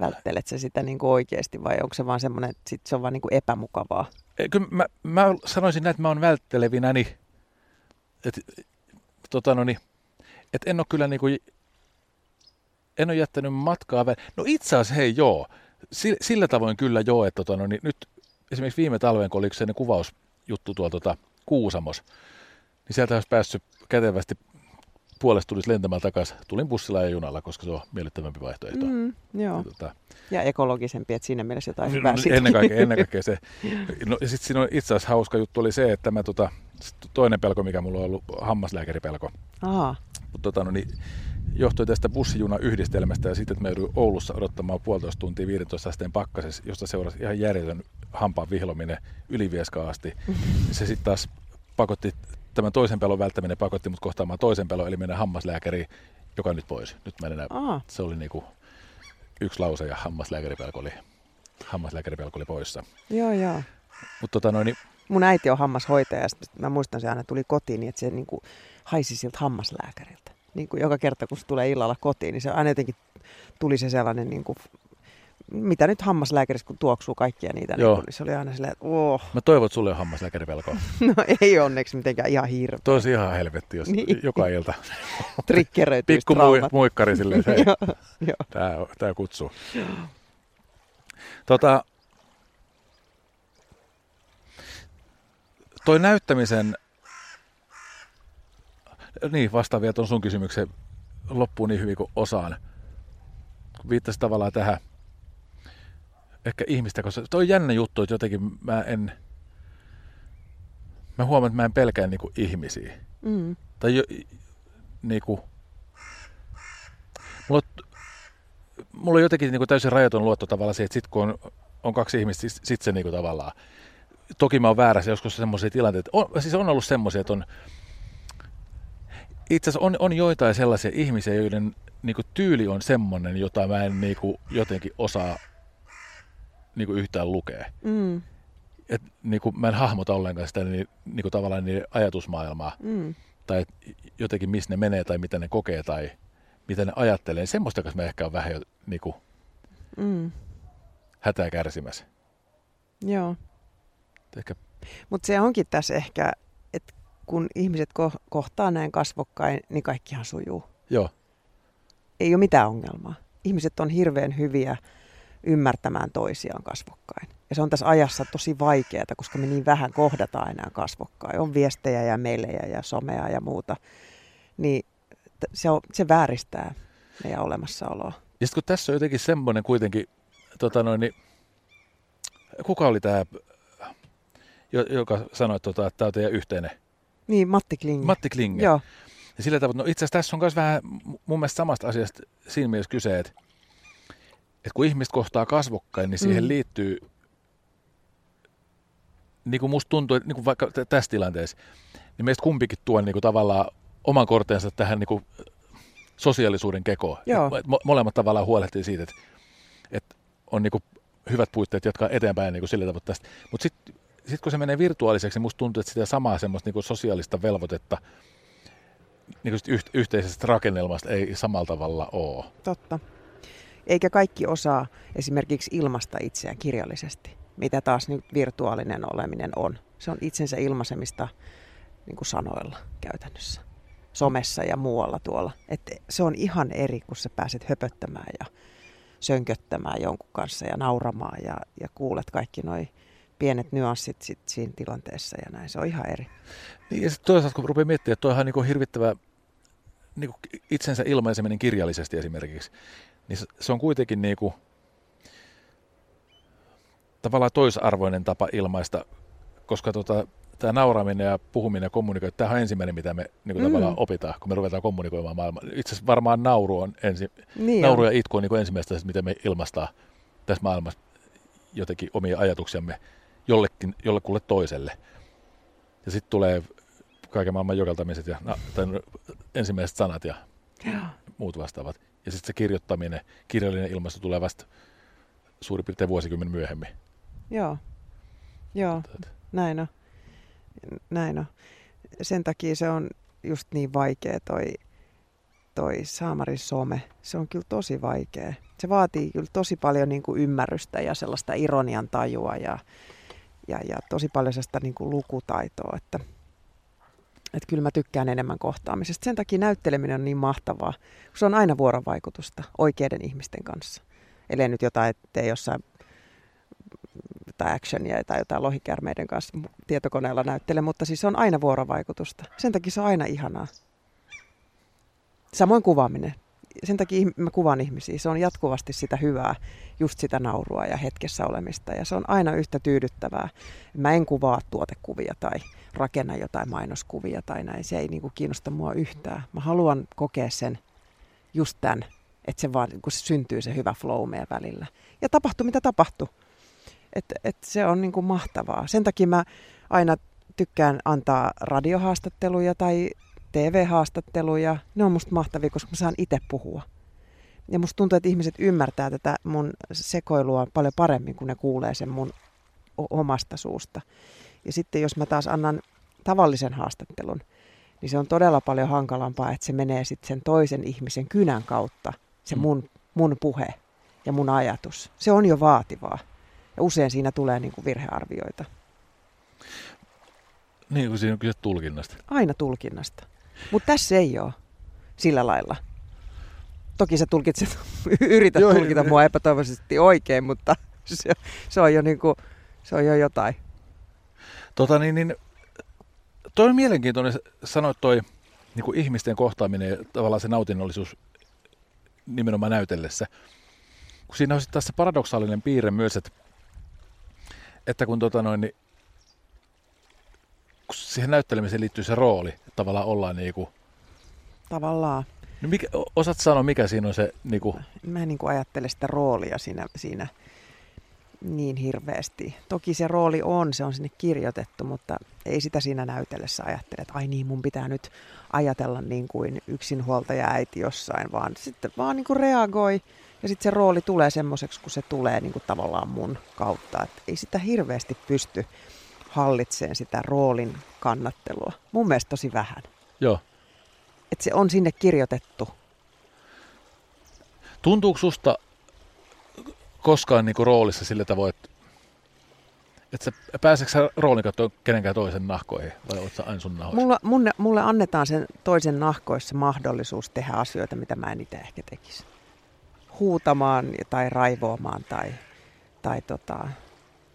Välttelet sä sitä niin kuin oikeasti vai onko se vaan semmoinen, että sit se on vaan niin kuin epämukavaa? Kyllä mä, mä sanoisin näin, että mä oon välttelevinäni, että tota no niin, et en ole kyllä niinku, en ole jättänyt matkaa. vä- No itse asiassa hei joo, sillä, sillä tavoin kyllä joo, että tota no niin, nyt esimerkiksi viime talven, kun oli yksi kuvausjuttu tuolla tota, Kuusamos, niin sieltä olisi päässyt kätevästi puolesta tulisi lentämään takaisin. Tulin bussilla ja junalla, koska se on miellyttävämpi vaihtoehto. Mm, joo. Ja Tota, Ja ekologisempi, että siinä mielessä jotain hyvää No, siitäkin. ennen, kaikkea, ennen kaikkea se. No, ja sitten siinä on itse asiassa hauska juttu oli se, että mä tota, toinen pelko, mikä mulla on ollut, hammaslääkäripelko. Aa, Mutta tota, no, niin, johtui tästä bussijuna yhdistelmästä ja sitten, että mä jouduin Oulussa odottamaan puolitoista tuntia 15 asteen pakkasessa, josta seurasi ihan järjetön hampaan vihlominen ylivieskaan asti. Se sitten taas pakotti, tämän toisen pelon välttäminen pakotti mut kohtaamaan toisen pelon, eli mennä hammaslääkäriin, joka nyt pois. Nyt mä en enää, Aa. se oli niinku yksi lause ja hammaslääkäripelko oli, hammaslääkäripelko oli poissa. joo joo. Mutta tota noin, niin, Mun äiti on hammashoitaja ja sit mä muistan se aina tuli kotiin niin, että se niin kuin haisi siltä hammaslääkäriltä. Niin kuin joka kerta kun se tulee illalla kotiin, niin se aina jotenkin tuli se sellainen, niin kuin, mitä nyt hammaslääkärissä kun tuoksuu kaikkia niitä, niin, Joo. kuin, niin se oli aina silleen, että oh, mä toivon, että sulle on hammaslääkäripelkoa. no ei onneksi mitenkään ihan hirveä. Toi olisi ihan helvetti, jos Niin. joka ilta Triggeröityisi pikku traumat. muikkari silleen, hei, joo. tää, tää kutsuu. Tota, toi näyttämisen, niin vastaan vielä tuon sun kysymyksen loppuun niin hyvin kuin osaan. Viittasin tavallaan tähän ehkä ihmistä, koska toi on jännä juttu, että jotenkin mä en, mä huomaan, että mä en pelkää niinku ihmisiä. Mm. Tai jo, niinku, mulla on mulla on jotenkin niin kuin täysin rajaton luotto tavallaan siihen, että sit kun on, on kaksi ihmistä, sit, sit se niin kuin tavallaan, toki mä oon väärässä joskus semmoisia tilanteita, on, siis on ollut semmoisia, että on, itse asiassa on, on joitain sellaisia ihmisiä, joiden niin kuin tyyli on semmoinen, jota mä en niin kuin, jotenkin osaa niin kuin yhtään lukea. Mm, Et, niin kuin, mä en hahmota ollenkaan sitä niin, niin kuin tavallaan niin ajatusmaailmaa. mm, Tai et jotenkin missä ne menee tai mitä ne kokee tai mitä ne ajattelee. Semmoista kanssa mä ehkä on vähän jo niin kuin, mm, hätää kärsimässä. joo. Ehkä, Mutta se onkin tässä ehkä, että kun ihmiset ko- kohtaa näin kasvokkain, niin kaikkihan sujuu. joo, Ei ole mitään ongelmaa. Ihmiset on hirveän hyviä ymmärtämään toisiaan kasvokkain. Ja se on tässä ajassa tosi vaikeaa, koska me niin vähän kohdataan enää kasvokkain. On viestejä ja meilejä ja somea ja muuta. Niin se, on, se vääristää meidän olemassaoloa. Ja kun tässä on jotenkin semmoinen kuitenkin, tota noin, niin, kuka oli tämä, joka sanoi, että tota, tämä on teidän yhteinen? Niin, Matti Klinge. Matti Klinge. Joo, Ja sillä tavalla, no itse asiassa tässä on myös vähän mun mielestä samasta asiasta siinä mielessä kyse, että, että kun ihmiset kohtaa kasvokkain, niin siihen Mm. liittyy, niin kuin musta tuntuu, että niin kuin vaikka t- tässä tilanteessa, niin meistä kumpikin tuo niin kuin tavallaan oman kortensa tähän niin kuin sosiaalisuuden kekoon. Joo. Et mo- molemmat tavallaan huolehtii siitä, että, että on niin kuin hyvät puitteet jatkaa eteenpäin niin kuin sillä tavalla tästä. Mutta sitten sit kun se menee virtuaaliseksi, niin musta tuntuu, että sitä samaa semmoista niin kuin sosiaalista velvoitetta niin kuin sit yht- yhteisestä rakennelmasta ei samalla tavalla ole. totta. Eikä kaikki osaa esimerkiksi ilmaista itseään kirjallisesti, mitä taas nyt virtuaalinen oleminen on. Se on itsensä ilmaisemista niin kuin sanoilla käytännössä, somessa ja muualla tuolla. Et se on ihan eri, kun sä pääset höpöttämään ja sönköttämään jonkun kanssa ja nauramaan ja, ja kuulet kaikki noi pienet nyanssit sit siinä tilanteessa ja näin. Se on ihan eri. Niin, ja sitten toisaalta kun rupeaa miettimään, että toihan on niin hirvittävä niin kuin itsensä ilmaiseminen kirjallisesti esimerkiksi, niin se- on kuitenkin niin kuin, tavallaan toisarvoinen tapa ilmaista, koska tota, tämä nauraminen ja puhuminen ja kommunikointi, tämä on ensimmäinen, mitä me niin kuin Mm. tavallaan opitaan, kun me ruvetaan kommunikoimaan maailmaa. Itse asiassa varmaan nauru on ensi, Niin nauru ja itku on niin kuin ensimmäistä, mitä me ilmaistaan tässä maailmassa jotenkin omia ajatuksiamme jollekin, jollekulle toiselle. Ja sitten tulee kaiken maailman jokeltamiset ja na, tai ensimmäiset sanat ja Joo. muut vastaavat. Ja sitten se kirjoittaminen, kirjallinen ilmaisu tulee vasta suurin piirtein vuosikymmen myöhemmin. Joo, joo, näin on. Näin on. Sen takia se on just niin vaikea toi, toi Saamarin some. Se on kyllä tosi vaikea. Se vaatii kyllä tosi paljon niin kuin ymmärrystä ja sellaista ironian tajua ja, ja, ja tosi paljon sellaista niin kuin lukutaitoa, että, että kyllä mä tykkään enemmän kohtaamisesta. Sen takia näytteleminen on niin mahtavaa, kun se on aina vuorovaikutusta oikeiden ihmisten kanssa. Eli nyt jotain, ettei jossain jotain actionia tai jotain lohikärmeiden kanssa tietokoneella näyttele, mutta siis se on aina vuorovaikutusta. Sen takia se on aina ihanaa. Samoin kuvaaminen. Sen takia mä kuvaan ihmisiä. Se on jatkuvasti sitä hyvää, just sitä naurua ja hetkessä olemista. Ja se on aina yhtä tyydyttävää. Mä en kuvaa tuotekuvia tai rakenna jotain mainoskuvia tai näin. Se ei niinku kiinnosta mua yhtään. Mä haluan kokea sen just tämän, että se vaan kun se syntyy se hyvä flow meidän välillä. Ja tapahtuu mitä tapahtuu. Et, et se on niinku mahtavaa. Sen takia mä aina tykkään antaa radiohaastatteluja tai TV-haastatteluja. Ne on musta mahtavia, koska mä saan itse puhua. Ja musta tuntuu, että ihmiset ymmärtää tätä mun sekoilua paljon paremmin, kun ne kuulee sen mun omasta suusta. Ja sitten jos mä taas annan tavallisen haastattelun, niin se on todella paljon hankalampaa, että se menee sitten sen toisen ihmisen kynän kautta, se Mm. mun, mun puhe ja mun ajatus. Se on jo vaativaa. Ja usein siinä tulee niin kuin virhearvioita. Niin kuin siinä on kyse tulkinnasta. Aina tulkinnasta. Mutta tässä ei ole sillä lailla. Toki sä tulkitset, yrität Joo, tulkita ei- mua epätoivoisesti oikein, mutta se, se, on jo niin kuin, se on jo jotain. Tota niin, niin toi on mielenkiintoinen, sanoit toi niin kuin ihmisten kohtaaminen ja tavallaan se nautinnollisuus nimenomaan näytellessä. Kun siinä on sitten taas se paradoksaalinen piirre myös, että, että kun tota noin, niin, kun siihen näyttelemiseen liittyy se rooli, että tavallaan ollaan niin kuin Tavallaan. No mikä, osaat sanoa, mikä siinä on se... Niin kuin... Mä en niin kuin ajattele sitä roolia siinä, siinä niin hirveästi. Toki se rooli on, se on sinne kirjoitettu, mutta ei sitä siinä näytellessä ajattele, että ai niin, mun pitää nyt ajatella niin kuin yksinhuoltaja äiti jossain, vaan sitten vaan niin kuin reagoi ja sitten se rooli tulee semmoiseksi, kun se tulee niin kuin tavallaan mun kautta. Et ei sitä hirveästi pysty hallitseen sitä roolin kannattelua. Mun mielestä tosi vähän. Joo. Et se on sinne kirjoitettu. Tuntuuko susta koskaan niinku roolissa sillä tavoin, että et sä, pääseekö sä roolin kautta kenenkään toisen nahkoihin vai sä aina sun nahoissa? Mulla, mulle, mulle annetaan sen toisen nahkoissa mahdollisuus tehdä asioita, mitä mä en itse ehkä tekisi. Huutamaan tai raivoamaan tai, tai tota,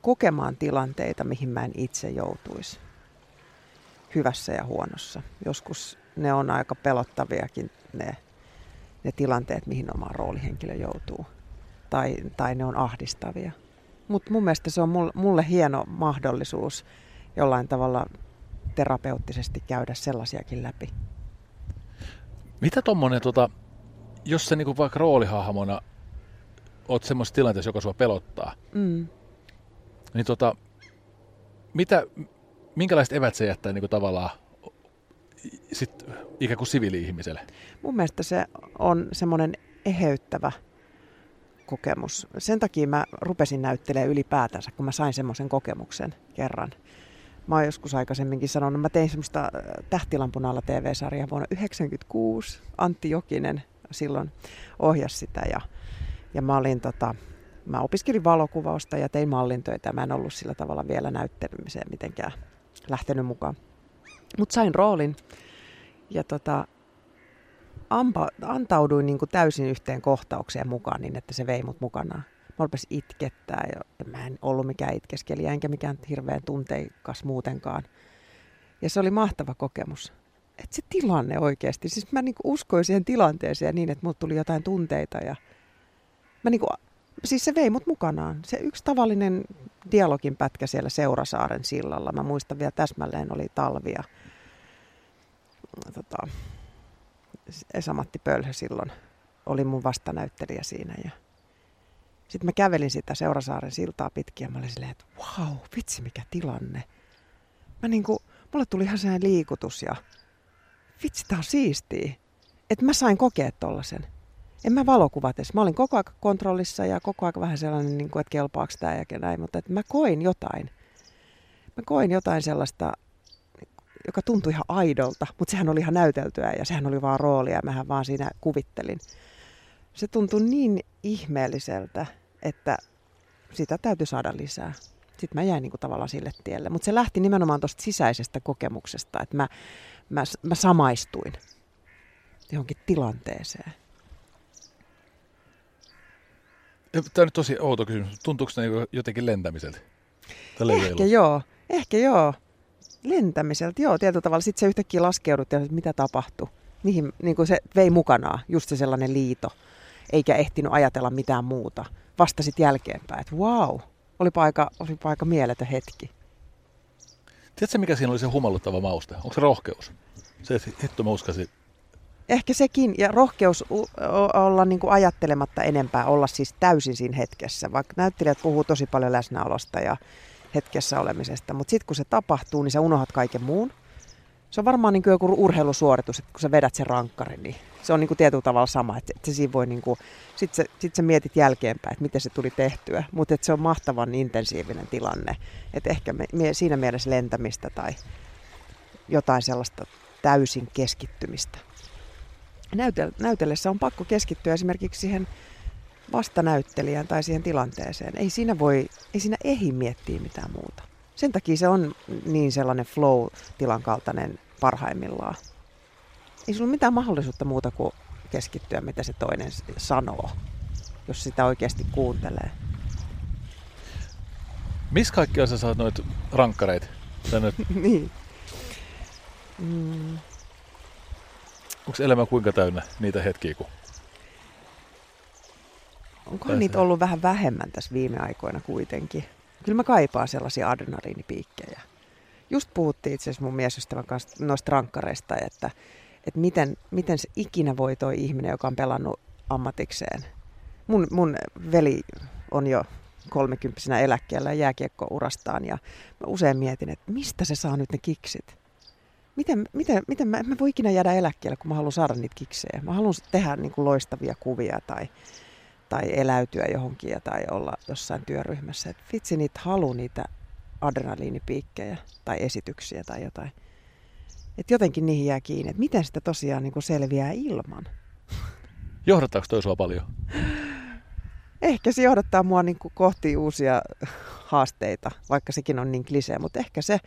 kokemaan tilanteita, mihin mä en itse joutuisi. Hyvässä ja huonossa. Joskus ne on aika pelottaviakin ne, ne tilanteet, mihin oma roolihenkilö joutuu. Tai, tai ne on ahdistavia. Mutta mun mielestä se on mulle, mulle hieno mahdollisuus jollain tavalla terapeuttisesti käydä sellaisiakin läpi. Mitä tuommoinen, tota, jos sä niinku vaikka roolihahmona oot semmoisessa tilanteessa, joka sua pelottaa, Mm. niin tota, mitä, minkälaiset evät se jättää niinku tavallaan sit ikään kuin siviili-ihmiselle? Mun mielestä se on semmoinen eheyttävä kokemus. Sen takia mä rupesin näyttelemään ylipäätänsä, kun mä sain semmoisen kokemuksen kerran. Mä oon joskus aikaisemminkin sanonut, että mä tein semmoista äh, Tähtilampun alla TV-sarjaa vuonna 1996. Antti Jokinen silloin ohjasi sitä ja, ja mä olin tota, mä opiskelin valokuvausta ja tein mallintöitä. Mä en ollut sillä tavalla vielä näyttelemiseen mitenkään lähtenyt mukaan. Mutta sain roolin ja tota, ampa, antauduin niin kuin täysin yhteen kohtaukseen mukaan niin, että se vei mut mukanaan. Mä rupesin itkettää ja, mä en ollut mikään itkeskelijä enkä mikään hirveän tunteikas muutenkaan. Ja se oli mahtava kokemus. Että se tilanne oikeasti, siis mä niin uskoin siihen tilanteeseen niin, että mulle tuli jotain tunteita ja mä niin kuin, siis se vei mut mukanaan. Se yksi tavallinen dialogin pätkä siellä Seurasaaren sillalla, mä muistan vielä täsmälleen, oli talvia. Tota, Esa-Matti Pölhö silloin oli mun vastanäyttelijä siinä. Ja sitten mä kävelin sitä Seurasaaren siltaa pitkin ja mä olin silleen, että wow, vitsi mikä tilanne. Mä niinku, mulle tuli ihan sellainen liikutus ja vitsi tää on siistiä. Että mä sain kokea tollasen. En mä valokuvat edes. Mä olin koko ajan kontrollissa ja koko ajan vähän sellainen, niin kuin, että kelpaako tämä ja näin, mutta että mä koin jotain. Mä koin jotain sellaista, joka tuntui ihan aidolta, mutta sehän oli ihan näyteltyä ja sehän oli vaan roolia ja mähän vaan siinä kuvittelin. Se tuntui niin ihmeelliseltä, että sitä täytyy saada lisää. Sitten mä jäin niin kuin tavallaan sille tielle. Mutta se lähti nimenomaan tuosta sisäisestä kokemuksesta, että mä, mä, mä samaistuin johonkin tilanteeseen. Tämä on nyt tosi outo kysymys. Tuntuuko se niinku jotenkin lentämiseltä? Ehkä joo, ehkä joo. Lentämiseltä, joo, tietyllä tavalla. Sitten se yhtäkkiä laskeudut ja mitä tapahtui. Mihin, niin kuin se vei mukanaan, just se sellainen liito, eikä ehtinyt ajatella mitään muuta. Vastasit jälkeenpäin, että wow, olipa aika, olipa aika mieletön hetki. Tiedätkö, mikä siinä oli se humalluttava mauste? Onko se rohkeus? Se, että hitto mä uskasin. Ehkä sekin, ja rohkeus olla niin kuin ajattelematta enempää, olla siis täysin siinä hetkessä. Vaikka näyttelijät puhuu tosi paljon läsnäolosta ja hetkessä olemisesta, mutta sitten kun se tapahtuu, niin sä unohdat kaiken muun. Se on varmaan niin kuin joku urheilusuoritus, että kun sä vedät sen rankkarin, niin se on niin kuin tietyllä tavalla sama. Että se voi niin kuin, sit, sä, sit sä mietit jälkeenpäin, että miten se tuli tehtyä. Mutta se on mahtavan intensiivinen tilanne. Että ehkä me, me, siinä mielessä lentämistä tai jotain sellaista täysin keskittymistä. Näytel, näytellessä on pakko keskittyä esimerkiksi siihen vastanäyttelijään tai siihen tilanteeseen. Ei siinä voi, ei siinä ehi miettiä mitään muuta. Sen takia se on niin sellainen flow-tilan kaltainen parhaimmillaan. Ei sulla mitään mahdollisuutta muuta kuin keskittyä, mitä se toinen sanoo, jos sitä oikeasti kuuntelee. Missä kaikkialla sä saat noita rankkareita? Nyt, niin. Mm. onko elämä kuinka täynnä niitä hetkiä, kun Onkohan niitä ollut vähän vähemmän tässä viime aikoina kuitenkin? Kyllä mä kaipaan sellaisia adrenaliinipiikkejä. Just puhuttiin itse asiassa mun miesystävän kanssa noista rankkareista, että, että miten, miten se ikinä voi toi ihminen, joka on pelannut ammatikseen. Mun, mun veli on jo kolmekymppisenä eläkkeellä jääkiekkourastaan ja mä usein mietin, että mistä se saa nyt ne kiksit. Miten, miten, miten mä, mä voi ikinä jäädä eläkkeelle, kun mä haluan saada niitä kiksejä. Mä haluan tehdä niin kuin loistavia kuvia tai, tai eläytyä johonkin tai olla jossain työryhmässä. Et vitsi niitä halu niitä adrenaliinipiikkejä tai esityksiä tai jotain. Et jotenkin niihin jää kiinni, että miten sitä tosiaan niin selviää ilman. Johdattaako toi sua paljon? Ehkä se johdattaa mua niin kuin kohti uusia haasteita, vaikka sekin on niin klisee, mutta ehkä se,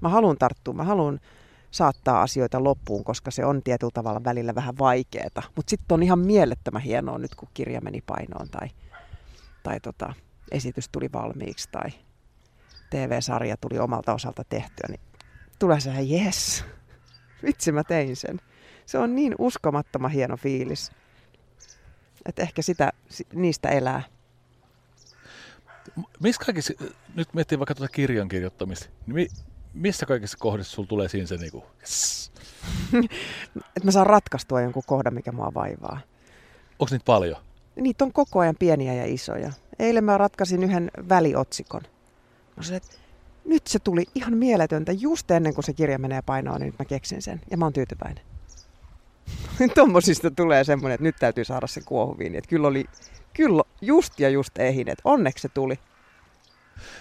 mä haluan tarttua, mä haluan saattaa asioita loppuun, koska se on tietyllä tavalla välillä vähän vaikeaa. Mutta sitten on ihan mielettömän hienoa nyt, kun kirja meni painoon tai, tai tota, esitys tuli valmiiksi tai TV-sarja tuli omalta osalta tehtyä, niin tulee se yes, vitsi mä tein sen. Se on niin uskomattoman hieno fiilis. Että ehkä sitä, niistä elää. Missä kaikissa, nyt miettii vaikka tuota kirjan kirjoittamista, niin missä kaikissa kohdissa sulla tulee siinä se niinku, yes. että mä saan ratkaistua jonkun kohdan, mikä mua vaivaa. Onko niitä paljon? Niitä on koko ajan pieniä ja isoja. Eilen mä ratkaisin yhden väliotsikon. Mä sanoin, että nyt se tuli ihan mieletöntä. Just ennen kuin se kirja menee painoon, niin nyt mä keksin sen. Ja mä oon tyytyväinen. Tuommoisista tulee semmoinen, että nyt täytyy saada se kuohuviin. Että kyllä oli kyllä just ja just ehin, että onneksi se tuli.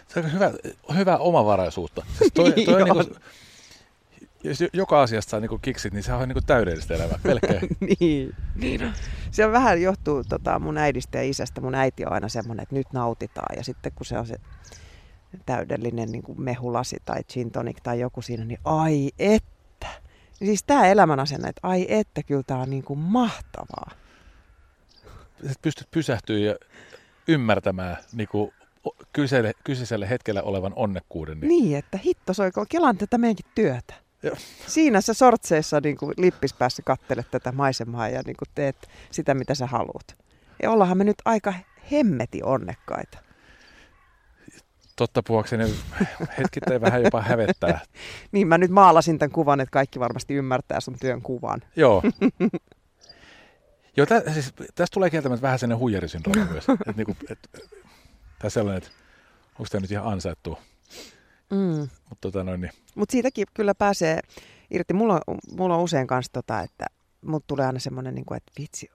Se on hyvä, hyvä omavaraisuutta. Siis toi, toi on niin kuin, jos joka asiasta saa niin kiksit, niin se on niin täydellistä elämää, pelkkää. niin, niin. Se on vähän johtuu tota, mun äidistä ja isästä. Mun äiti on aina semmoinen, että nyt nautitaan. Ja sitten kun se on se täydellinen niin kuin mehulasi tai gin tonic tai joku siinä, niin ai että. Siis tämä elämän asenne, että ai että, kyllä tämä on niin kuin mahtavaa. Että pystyt pysähtyä ja ymmärtämään niin kuin kyseiselle, kyseiselle hetkellä olevan onnekkuuden. Niin, niin että hitto soiko, kelan tätä meidänkin työtä. Joo. Siinä sä sortseissa niin kuin lippispäässä kattelet tätä maisemaa ja niin kuin teet sitä, mitä sä haluat. Ja ollaanhan me nyt aika hemmeti onnekkaita. Totta puhuakseni hetkittäin vähän jopa hävettää. niin, mä nyt maalasin tämän kuvan, että kaikki varmasti ymmärtää sun työn kuvan. Joo. Joo, tä, siis, tästä tulee kieltämättä vähän sellainen huijarisyndrooma myös. Et, niinku, et, tai sellainen, että onko tämä nyt ihan ansaittu. Mm. Mutta tota niin. Mut siitäkin kyllä pääsee irti. Mulla, mulla on usein kanssa tota, että mut tulee aina semmoinen, niin kuin, että vitsi,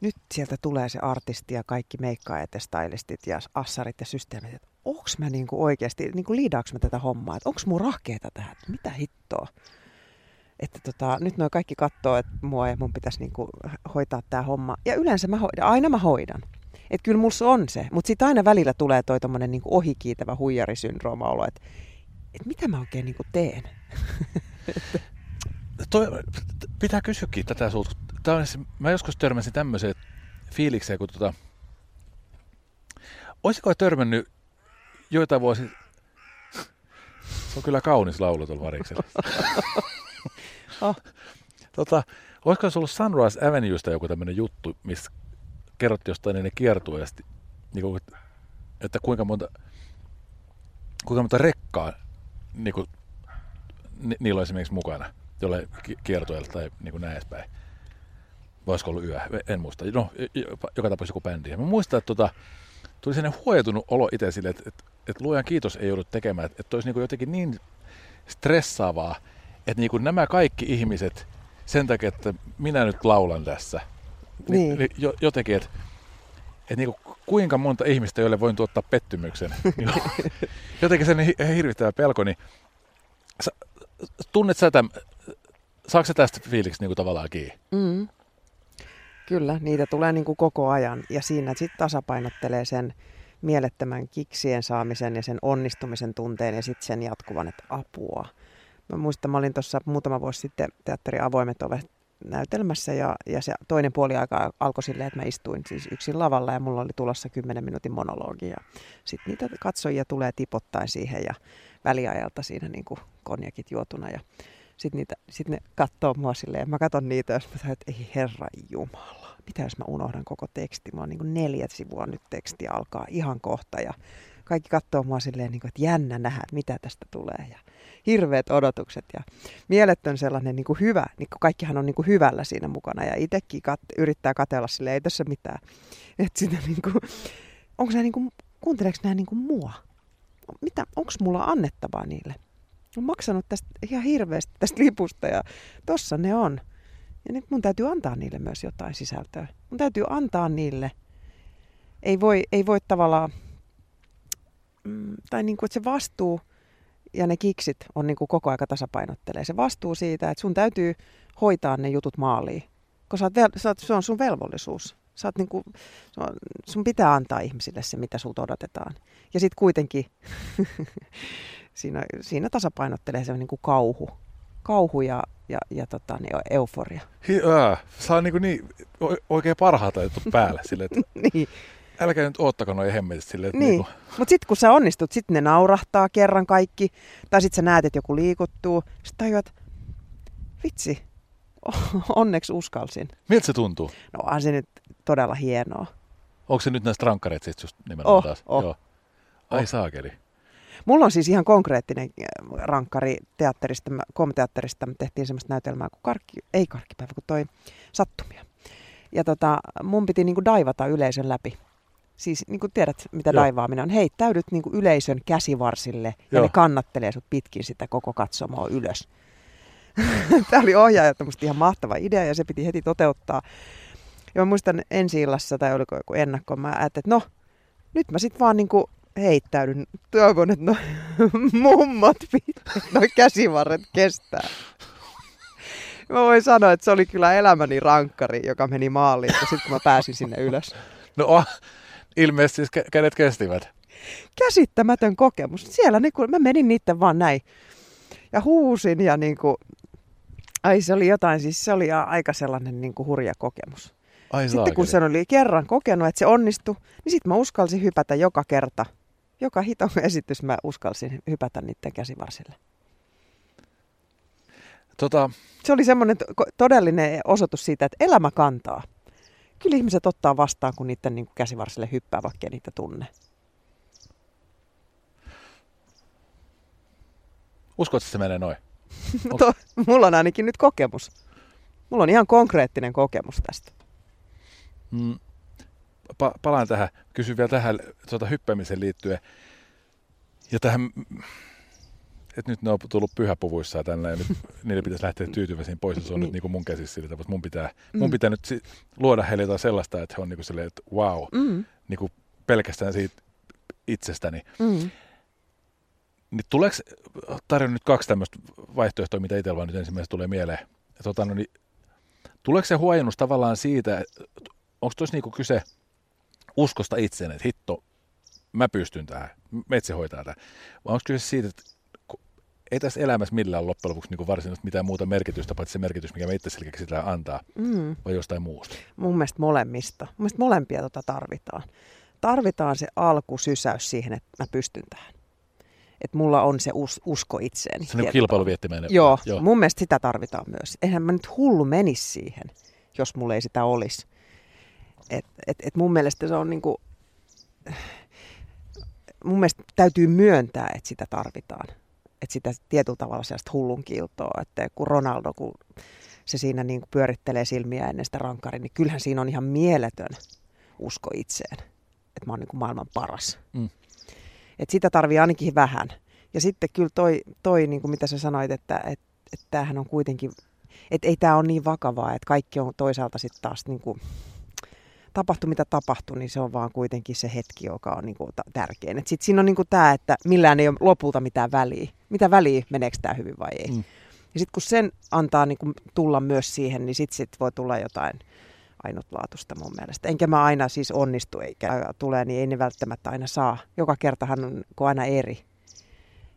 nyt sieltä tulee se artisti ja kaikki meikkaajat ja stylistit ja assarit ja systeemit, että onks mä niinku oikeasti, niinku liidaaks mä tätä hommaa, että onks mun rahkeeta tähän, mitä hittoa. Että tota, nyt noin kaikki katsoo, että mua ja mun pitäisi niinku hoitaa tämä homma. Ja yleensä mä hoidan, aina mä hoidan. Että kyllä mulla on se, mutta sitten aina välillä tulee toi tommonen niinku ohikiitävä huijarisyndrooma olo, että et mitä mä oikein niinku teen. toi, pitää kysyäkin tätä sulta. Tää on, mä joskus törmäsin tämmöiseen fiilikseen, kun tota, olisiko törmännyt joitain vuosi... Se on kyllä kaunis laulu tuolla variksella. oh. tota, olisiko se ollut Sunrise Avenuesta joku tämmöinen juttu, missä kerrottiin jostain ennen kiertueesta, niin kuin, että kuinka monta, kuinka monta rekkaa niin kuin, ni, niillä on esimerkiksi mukana jolle kiertueelle tai niin kuin näin edespäin. Voisiko ollut yö, en muista. No, joka tapauksessa joku bändi. mä muistan, että tota, tuli sellainen huojatunut olo itse sille, että, että, että luojan kiitos ei joudut tekemään, että, että olisi niin kuin jotenkin niin stressaavaa, että niin kuin nämä kaikki ihmiset sen takia, että minä nyt laulan tässä, niin. niin jotenkin, että, että niin kuin kuinka monta ihmistä, joille voin tuottaa pettymyksen. jotenkin sen hirvittävä pelko, niin sä, tunnet sä tämän, saako sä tästä fiiliksi niin kuin tavallaan kiinni? Mm. Kyllä, niitä tulee niin kuin koko ajan ja siinä sitten tasapainottelee sen mielettömän kiksien saamisen ja sen onnistumisen tunteen ja sitten sen jatkuvan, että apua. Mä muistan, mä olin tuossa muutama vuosi sitten teatteri Avoimet ovet näytelmässä ja, ja se toinen puoli aika alkoi silleen, että mä istuin siis yksin lavalla ja mulla oli tulossa 10 minuutin monologi ja sitten niitä katsojia tulee tipottain siihen ja väliajalta siinä niin kuin konjakit juotuna ja sitten sit ne katsoo mua silleen, mä katson niitä ja mä sanon, että ei herra jumala, mitä jos mä unohdan koko teksti, mä oon niin kuin neljät sivua nyt teksti alkaa ihan kohta ja kaikki katsoo mua silleen, niin kuin, että jännä nähdä, mitä tästä tulee. Ja hirveät odotukset ja mieletön sellainen niin kuin hyvä, niin kuin kaikkihan on niin kuin hyvällä siinä mukana ja itsekin kat- yrittää katella sille ei tässä mitään. Että sitä niin kuin, onko nämä niin kuin, kuunteleeko nämä niin kuin mua? Mitä, onko mulla annettavaa niille? Olen maksanut tästä ihan hirveästi tästä lipusta ja tossa ne on. Ja nyt mun täytyy antaa niille myös jotain sisältöä. Mun täytyy antaa niille. Ei voi, ei voi tavallaan, mm, tai niin kuin, että se vastuu ja ne kiksit on niin kuin koko aika tasapainottelee. Se vastuu siitä, että sun täytyy hoitaa ne jutut maaliin, koska oot, se on sun velvollisuus. Sä oot niin kuin, sun pitää antaa ihmisille se, mitä sulta odotetaan. Ja sitten kuitenkin siinä, siinä tasapainottelee se niin kuin kauhu. Kauhu ja, ja, ja tota, niin euforia. Hi, ää, saa niin, niin oikein parhaata jutut päälle. Sille, että niin. Älkää nyt oottako noin hemmetit silleen. Niin, niin mutta sitten kun sä onnistut, sitten ne naurahtaa kerran kaikki. Tai sitten sä näet, että joku liikuttuu. Sitten tajuat, vitsi, onneksi uskalsin. Miltä se tuntuu? No on se nyt todella hienoa. Onko se nyt näistä rankkareita sitten just nimenomaan oh, taas? Oh. Joo. Ai oh. saakeli. Mulla on siis ihan konkreettinen äh, rankkari teatterista, komteatterista. Me tehtiin semmoista näytelmää kuin karkki, ei karkkipäivä, kun toi sattumia. Ja tota, mun piti niinku daivata yleisön läpi. Siis niin kuin tiedät, mitä Joo. daivaaminen on. Heittäydyt niin kuin yleisön käsivarsille ja Joo. ne kannattelee sut pitkin sitä koko katsomoa ylös. Tämä oli ohjaaja musta ihan mahtava idea ja se piti heti toteuttaa. Ja mä muistan ensi illassa, tai oliko joku ennakko, mä ajattelin, että no, nyt mä sit vaan niinku heittäydyn. Toivon, että no, mummat no käsivarret kestää. Mä voin sanoa, että se oli kyllä elämäni rankkari, joka meni maaliin, sitten kun mä pääsin sinne ylös. No ilmeisesti siis kädet kestivät. Käsittämätön kokemus. Siellä niin kuin, mä menin niiden vaan näin ja huusin ja niin kuin, ai se oli jotain, siis se oli aika sellainen niin kuin hurja kokemus. Ai sitten saakeli. kun se oli kerran kokenut, että se onnistui, niin sitten mä uskalsin hypätä joka kerta. Joka hito esitys mä uskalsin hypätä niiden käsivarsille. Tota... Se oli semmoinen todellinen osoitus siitä, että elämä kantaa. Kyllä ihmiset ottaa vastaan, kun niiden niin käsivarsille hyppää, vaikka niitä tunne. Uskotko, että se menee noin? to, mulla on ainakin nyt kokemus. Mulla on ihan konkreettinen kokemus tästä. Mm, pa- palaan tähän, kysyn vielä tähän tuota hyppäämiseen liittyen. Ja tähän että nyt ne on tullut pyhäpuvuissa tänne ja nyt niille pitäisi lähteä tyytyväisiin pois ja se on niin. nyt niin kuin mun käsissä sillä mutta mun pitää, mm. mun pitää nyt si- luoda heille jotain sellaista, että he on niin kuin silleen, että wow, mm. niin kuin pelkästään siitä itsestäni. Mm. Niin tuleeko, tarjon nyt kaksi tämmöistä vaihtoehtoa, mitä itsellä nyt ensimmäisenä tulee mieleen. Ja tota, no niin, tuleeko se huojennus tavallaan siitä, onko tuossa niinku kyse uskosta itseen, että hitto, mä pystyn tähän, metsä hoitaa tähän. Vai onko kyse siitä, että ei tässä elämässä millään loppujen lopuksi niin varsinaisesti mitään muuta merkitystä, paitsi se merkitys, mikä me itse sitä antaa, mm. vai jostain muusta? Mun mielestä molemmista. Mun mielestä molempia tota tarvitaan. Tarvitaan se alkusysäys siihen, että mä pystyn tähän. Että mulla on se us- usko itseeni. Se on kilpailuviettimäinen. Joo, Joo, mun mielestä sitä tarvitaan myös. Eihän mä nyt hullu menisi siihen, jos mulla ei sitä olisi. Et, et, et mun mielestä se on niinku, mun mielestä täytyy myöntää, että sitä tarvitaan että sitä tietyllä tavalla sellaista hullun kiltoa, että kun Ronaldo, kun se siinä niin kuin pyörittelee silmiä ennen sitä rankkaria, niin kyllähän siinä on ihan mieletön usko itseen, että mä oon niin kuin maailman paras. Mm. Et sitä tarvii ainakin vähän. Ja sitten kyllä toi, toi niin kuin mitä sä sanoit, että, että, että tämähän on kuitenkin, että ei tämä ole niin vakavaa, että kaikki on toisaalta sitten taas niin kuin, tapahtui mitä tapahtui, niin se on vaan kuitenkin se hetki, joka on niinku tärkein. Sitten siinä on niinku tämä, että millään ei ole lopulta mitään väliä. Mitä väliä, meneekö tämä hyvin vai ei. Mm. Ja sitten kun sen antaa niinku tulla myös siihen, niin sitten sit voi tulla jotain ainutlaatusta mun mielestä. Enkä mä aina siis onnistu, eikä tulee, niin ei ne välttämättä aina saa. Joka kertahan on aina eri.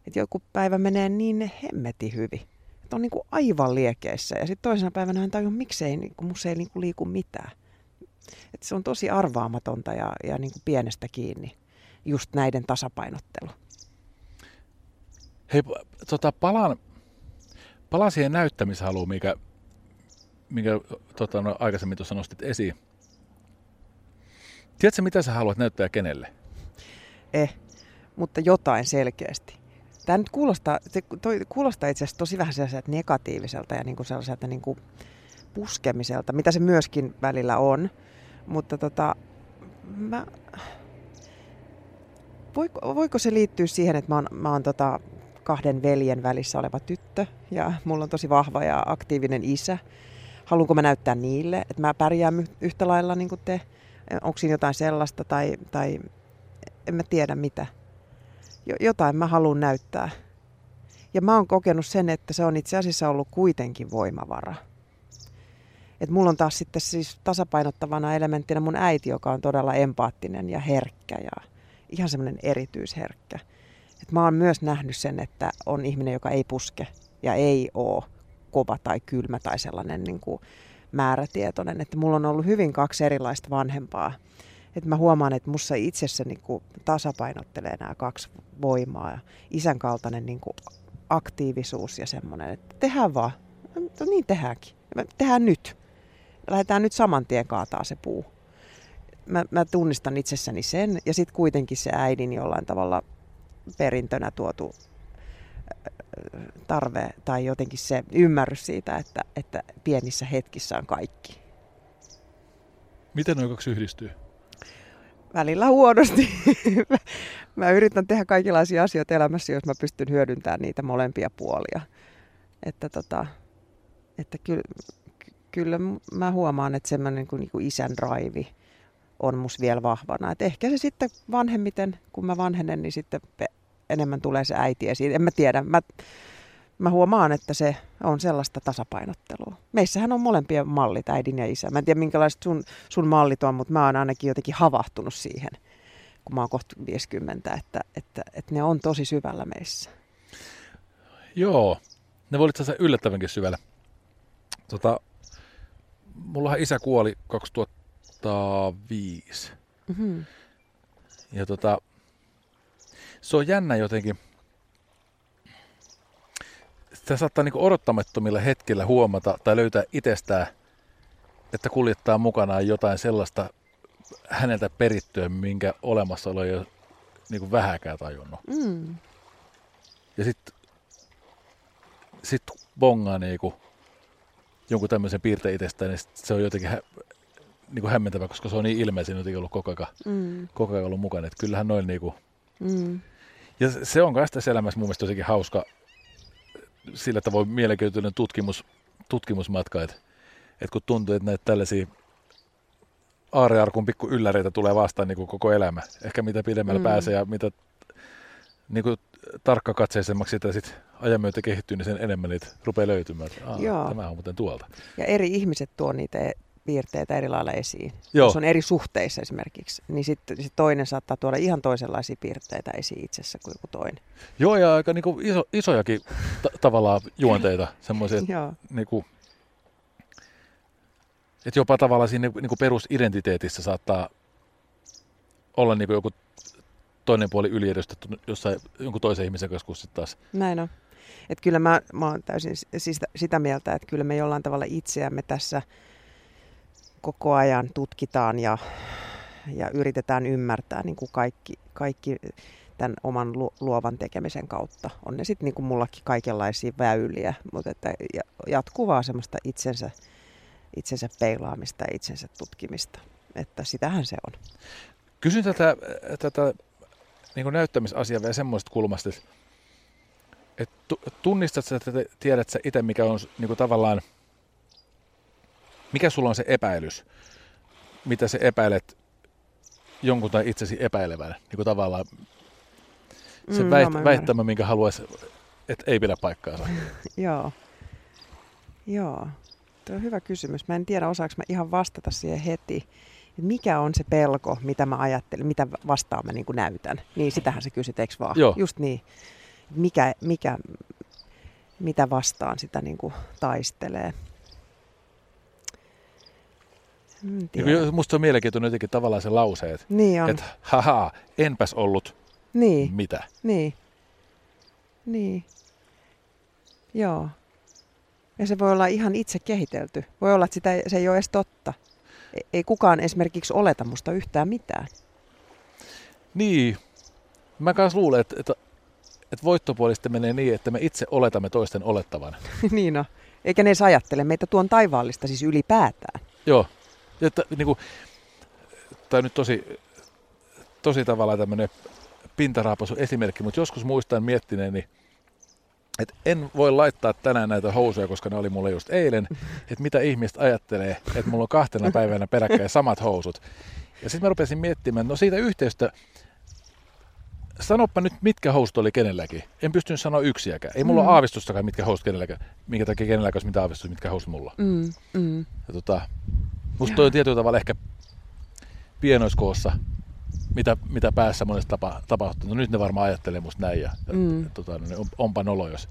Että joku päivä menee niin hemmeti hyvin. Että on niinku aivan liekeissä. Ja sitten toisena päivänä hän tajuu, miksei, niinku, ei niinku liiku mitään. Että se on tosi arvaamatonta ja, ja niin kuin pienestä kiinni, just näiden tasapainottelu. Hei, tota, palaan, palaan siihen näyttämishaluun, mikä, mikä tota, no, aikaisemmin tuossa nostit esiin. Tiedätkö, mitä sä haluat näyttää kenelle? Eh. mutta jotain selkeästi. Tämä nyt kuulostaa, se toi, kuulostaa itse asiassa tosi vähän sellaiselta negatiiviselta ja niin kuin sellaiselta niin kuin puskemiselta, mitä se myöskin välillä on. Mutta tota, mä, voiko, voiko se liittyä siihen, että mä oon, mä oon tota kahden veljen välissä oleva tyttö ja mulla on tosi vahva ja aktiivinen isä. Haluanko mä näyttää niille, että mä pärjään yhtä lailla niin kuin te? Onko siinä jotain sellaista tai, tai en mä tiedä mitä. Jotain mä haluan näyttää. Ja mä oon kokenut sen, että se on itse asiassa ollut kuitenkin voimavara. Et mulla on taas sitten siis tasapainottavana elementtinä mun äiti, joka on todella empaattinen ja herkkä ja ihan semmoinen erityisherkkä. Et mä oon myös nähnyt sen, että on ihminen, joka ei puske ja ei oo kova tai kylmä tai sellainen niin kuin määrätietoinen. Että mulla on ollut hyvin kaksi erilaista vanhempaa. Että mä huomaan, että mussa itsessä niin kuin tasapainottelee nämä kaksi voimaa. Ja isän kaltainen niin kuin aktiivisuus ja semmoinen, että tehdään vaan. No niin tehdäänkin. Tehdään nyt. Lähdetään nyt saman tien kaataa se puu. Mä, mä tunnistan itsessäni sen ja sitten kuitenkin se äidin jollain tavalla perintönä tuotu tarve tai jotenkin se ymmärrys siitä, että, että pienissä hetkissä on kaikki. Miten nuo kaksi yhdistyy? Välillä huonosti. mä yritän tehdä kaikenlaisia asioita elämässä, jos mä pystyn hyödyntämään niitä molempia puolia. Että, tota, että kyllä, kyllä mä huomaan, että semmoinen niin kuin, niin isän raivi on mus vielä vahvana. Et ehkä se sitten vanhemmiten, kun mä vanhenen, niin sitten enemmän tulee se äiti esiin. En mä tiedä. Mä, mä huomaan, että se on sellaista tasapainottelua. Meissähän on molempien mallit, äidin ja isä. Mä en tiedä, minkälaiset sun, sun mallit on, mutta mä oon ainakin jotenkin havahtunut siihen, kun mä oon kohta 50, että, että, että ne on tosi syvällä meissä. Joo, ne voi olla yllättävänkin syvällä. Tota, mullahan isä kuoli 2005. Mm-hmm. Ja tota, se on jännä jotenkin. Sitä saattaa niin odottamattomilla hetkillä huomata tai löytää itsestään, että kuljettaa mukanaan jotain sellaista häneltä perittyä, minkä olemassaolo ei ole niin vähäkään tajunnut. Mm. Ja sitten sit bongaa niin kuin jonkun tämmöisen piirteen itsestään, niin se on jotenkin hä, niin kuin hämmentävä, koska se on niin ilmeisen jotenkin ollut koko ajan, mm. koko ajan ollut mukana. Että kyllähän noin niin kuin, mm. Ja se on myös tässä elämässä mun mielestä jotenkin hauska sillä tavoin mielenkiintoinen tutkimus, tutkimusmatka, että, että kun tuntuu, että näitä tällaisia aarearkun pikku ylläreitä tulee vastaan niin kuin koko elämä. Ehkä mitä pidemmällä mm. pääsee ja mitä niin kuin tarkkakatseisemmaksi sitä sit ajan myötä kehittyy, niin sen enemmän niitä rupeaa löytymään. Aa, Tämä on muuten tuolta. Ja eri ihmiset tuo niitä piirteitä eri lailla esiin. Joo. Jos on eri suhteissa esimerkiksi, niin sitten sit toinen saattaa tuoda ihan toisenlaisia piirteitä esiin itsessä kuin joku toinen. Joo, ja aika niinku iso, isojakin t- tavallaan juonteita, semmoisia, niinku, että jopa tavallaan siinä niinku perusidentiteetissä saattaa olla niinku joku toinen puoli yliedustettu jossain jonkun toisen ihmisen kanssa sitten taas. Näin on. Et kyllä mä, mä oon täysin sitä, sitä mieltä, että kyllä me jollain tavalla itseämme tässä koko ajan tutkitaan ja, ja yritetään ymmärtää niin kuin kaikki, kaikki tämän oman luovan tekemisen kautta. On ne sitten niin kuin mullakin kaikenlaisia väyliä, mutta että jatkuvaa semmoista itsensä, itsensä peilaamista ja itsensä tutkimista. Että sitähän se on. Kysyn tätä, tätä niin kuin näyttämisasiaa vielä semmoista kulmasta, että, että tunnistat sä, että tiedät sä itse, mikä on niin kuin tavallaan – mikä sulla on se epäilys? Mitä sä epäilet jonkun tai itsesi epäilevän? Niin kuin tavallaan se mm, väit- no, väittämä, minkä haluaisi, että ei pidä paikkaansa. Joo. Joo. Tuo on hyvä kysymys. Mä en tiedä, osaanko mä ihan vastata siihen heti. Mikä on se pelko, mitä mä ajattelen, mitä vastaan mä niin näytän? Niin sitähän se kysyt, eikö vaan? Joo. Just niin. Mikä, mikä, mitä vastaan sitä niin kuin taistelee? Musta on mielenkiintoinen jotenkin tavallaan se lause, että, niin että haha, enpäs ollut niin. mitä. Niin. Niin. Joo. Ja se voi olla ihan itse kehitelty. Voi olla, että sitä, se ei ole edes totta. Ei kukaan esimerkiksi oleta musta yhtään mitään. Niin. Mä kanssa luulen, että, että, että voittopuoli sitten menee niin, että me itse oletamme toisten olettavan. niin on. Eikä ne edes ajattele meitä tuon taivaallista siis ylipäätään. Joo. Että, niin kuin, tämä on nyt tosi, tosi tavallaan tämmöinen pintaraapasu esimerkki, mutta joskus muistan miettineeni, että en voi laittaa tänään näitä housuja, koska ne oli mulle just eilen, että mitä ihmiset ajattelee, että mulla on kahtena päivänä peräkkäin samat housut. Ja sitten mä rupesin miettimään, no siitä yhteystä, sanoppa nyt, mitkä housut oli kenelläkin. En pystynyt sanoa yksiäkään. Ei mulla mm. ole aavistustakaan, mitkä housut kenelläkään, minkä takia kenelläkään olisi mitä aavistus, mitkä housut mulla. Mm, mm. Ja tota, musta toi on tietyllä tavalla ehkä pienoiskoossa, mitä, mitä päässä monesti tapa, tapahtuu. No nyt ne varmaan ajattelee musta näin ja, Mm. ja tota, no, on, onpa nolo, jos,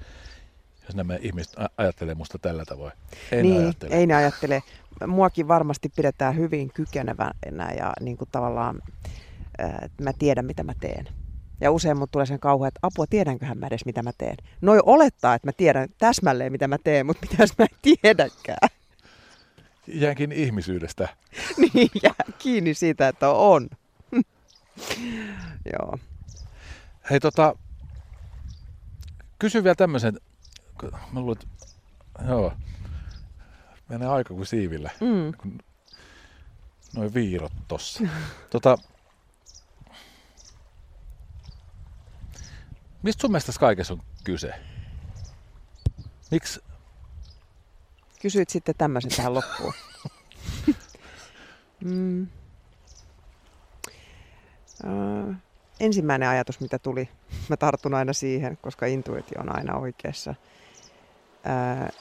jos nämä ihmiset ajattelee musta tällä tavoin. Ei niin, ne ajattele. ei ne ajattele. Muakin varmasti pidetään hyvin kykenevänä ja niin kuin tavallaan, että mä tiedän mitä mä teen. Ja usein mut tulee sen kauhu, että apua, tiedänköhän mä edes mitä mä teen. Noi olettaa, että mä tiedän täsmälleen mitä mä teen, mutta mitä mä en tiedäkään. Jäänkin ihmisyydestä. niin jää kiinni siitä, että on. Joo. Hei tota, kysy vielä tämmöisen, mä luulen, että joo, menee aika kuin siivillä, Mm. kun noin viirot tossa. tota, mistä sun mielestä kaikessa on kyse? Miksi Kysyit sitten tämmöisen tähän loppuun. mm. Ö, ensimmäinen ajatus, mitä tuli, mä tartun aina siihen, koska intuitio on aina oikeassa. Ö,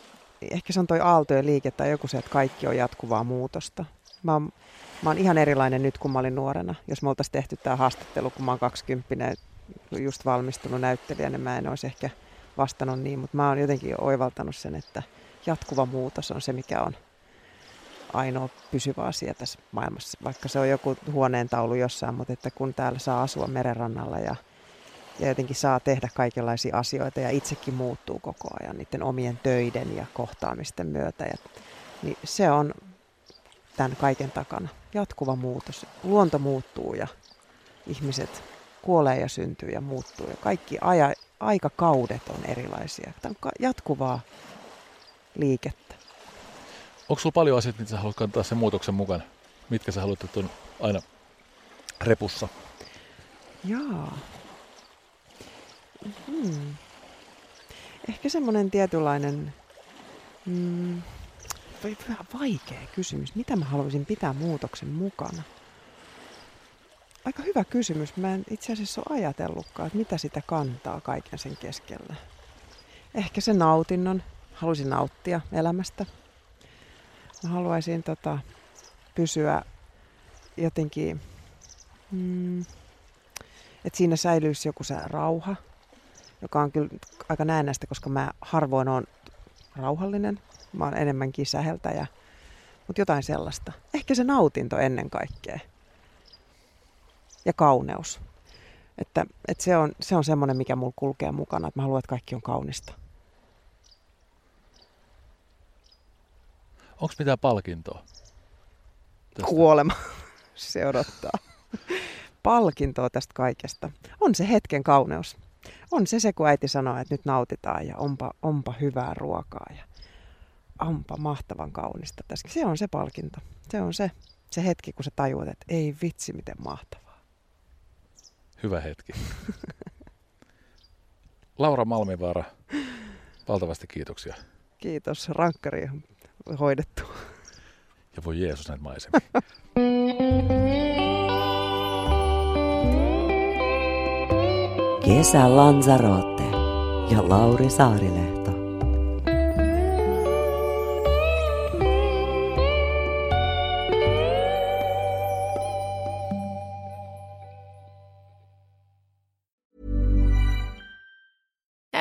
ehkä se on toi aaltojen liike tai joku se, että kaikki on jatkuvaa muutosta. Mä oon, mä oon ihan erilainen nyt kuin mä olin nuorena. Jos me oltaisiin tehty tämä haastattelu, kun mä oon 20 just valmistunut näyttelijä, niin mä en olisi ehkä vastannut niin, mutta mä oon jotenkin oivaltanut sen, että jatkuva muutos on se, mikä on ainoa pysyvä asia tässä maailmassa. Vaikka se on joku huoneentaulu jossain, mutta että kun täällä saa asua merenrannalla ja, ja jotenkin saa tehdä kaikenlaisia asioita ja itsekin muuttuu koko ajan niiden omien töiden ja kohtaamisten myötä. Ja, niin se on tämän kaiken takana. Jatkuva muutos. Luonto muuttuu ja ihmiset kuolee ja syntyy ja muuttuu. Ja kaikki aja, aikakaudet on erilaisia. Tämä on jatkuvaa liikettä. Onko sulla paljon asioita, mitä sä haluat kantaa sen muutoksen mukana? Mitkä sä haluat, että on aina repussa? Jaa. Hmm. Ehkä semmoinen tietynlainen... Mm, vaikea kysymys. Mitä mä haluaisin pitää muutoksen mukana? Aika hyvä kysymys. Mä en itse asiassa ole ajatellutkaan, että mitä sitä kantaa kaiken sen keskellä. Ehkä se nautinnon. Haluaisin nauttia elämästä. Mä haluaisin tota, pysyä jotenkin... Mm, että siinä säilyisi joku se rauha, joka on kyllä aika näennäistä, koska mä harvoin on rauhallinen. Mä oon enemmänkin säheltäjä, mutta jotain sellaista. Ehkä se nautinto ennen kaikkea. Ja kauneus. Että, että se on, se on semmoinen, mikä mulla kulkee mukana, että mä haluan, että kaikki on kaunista. Onko mitään palkintoa? tästä? Kuolema se odottaa. Palkintoa tästä kaikesta. On se hetken kauneus. On se se, kun äiti sanoo, että nyt nautitaan ja onpa, onpa hyvää ruokaa ja onpa mahtavan kaunista tässä. Se on se palkinto. Se on se, se hetki, kun sä tajuat, että ei vitsi, miten mahtavaa. Hyvä hetki. Laura Malmivaara, valtavasti kiitoksia. Kiitos, rankkari on hoidettu. Ja voi Jeesus näitä maisemia. Kesä Lanzarote ja Lauri Saarilehto.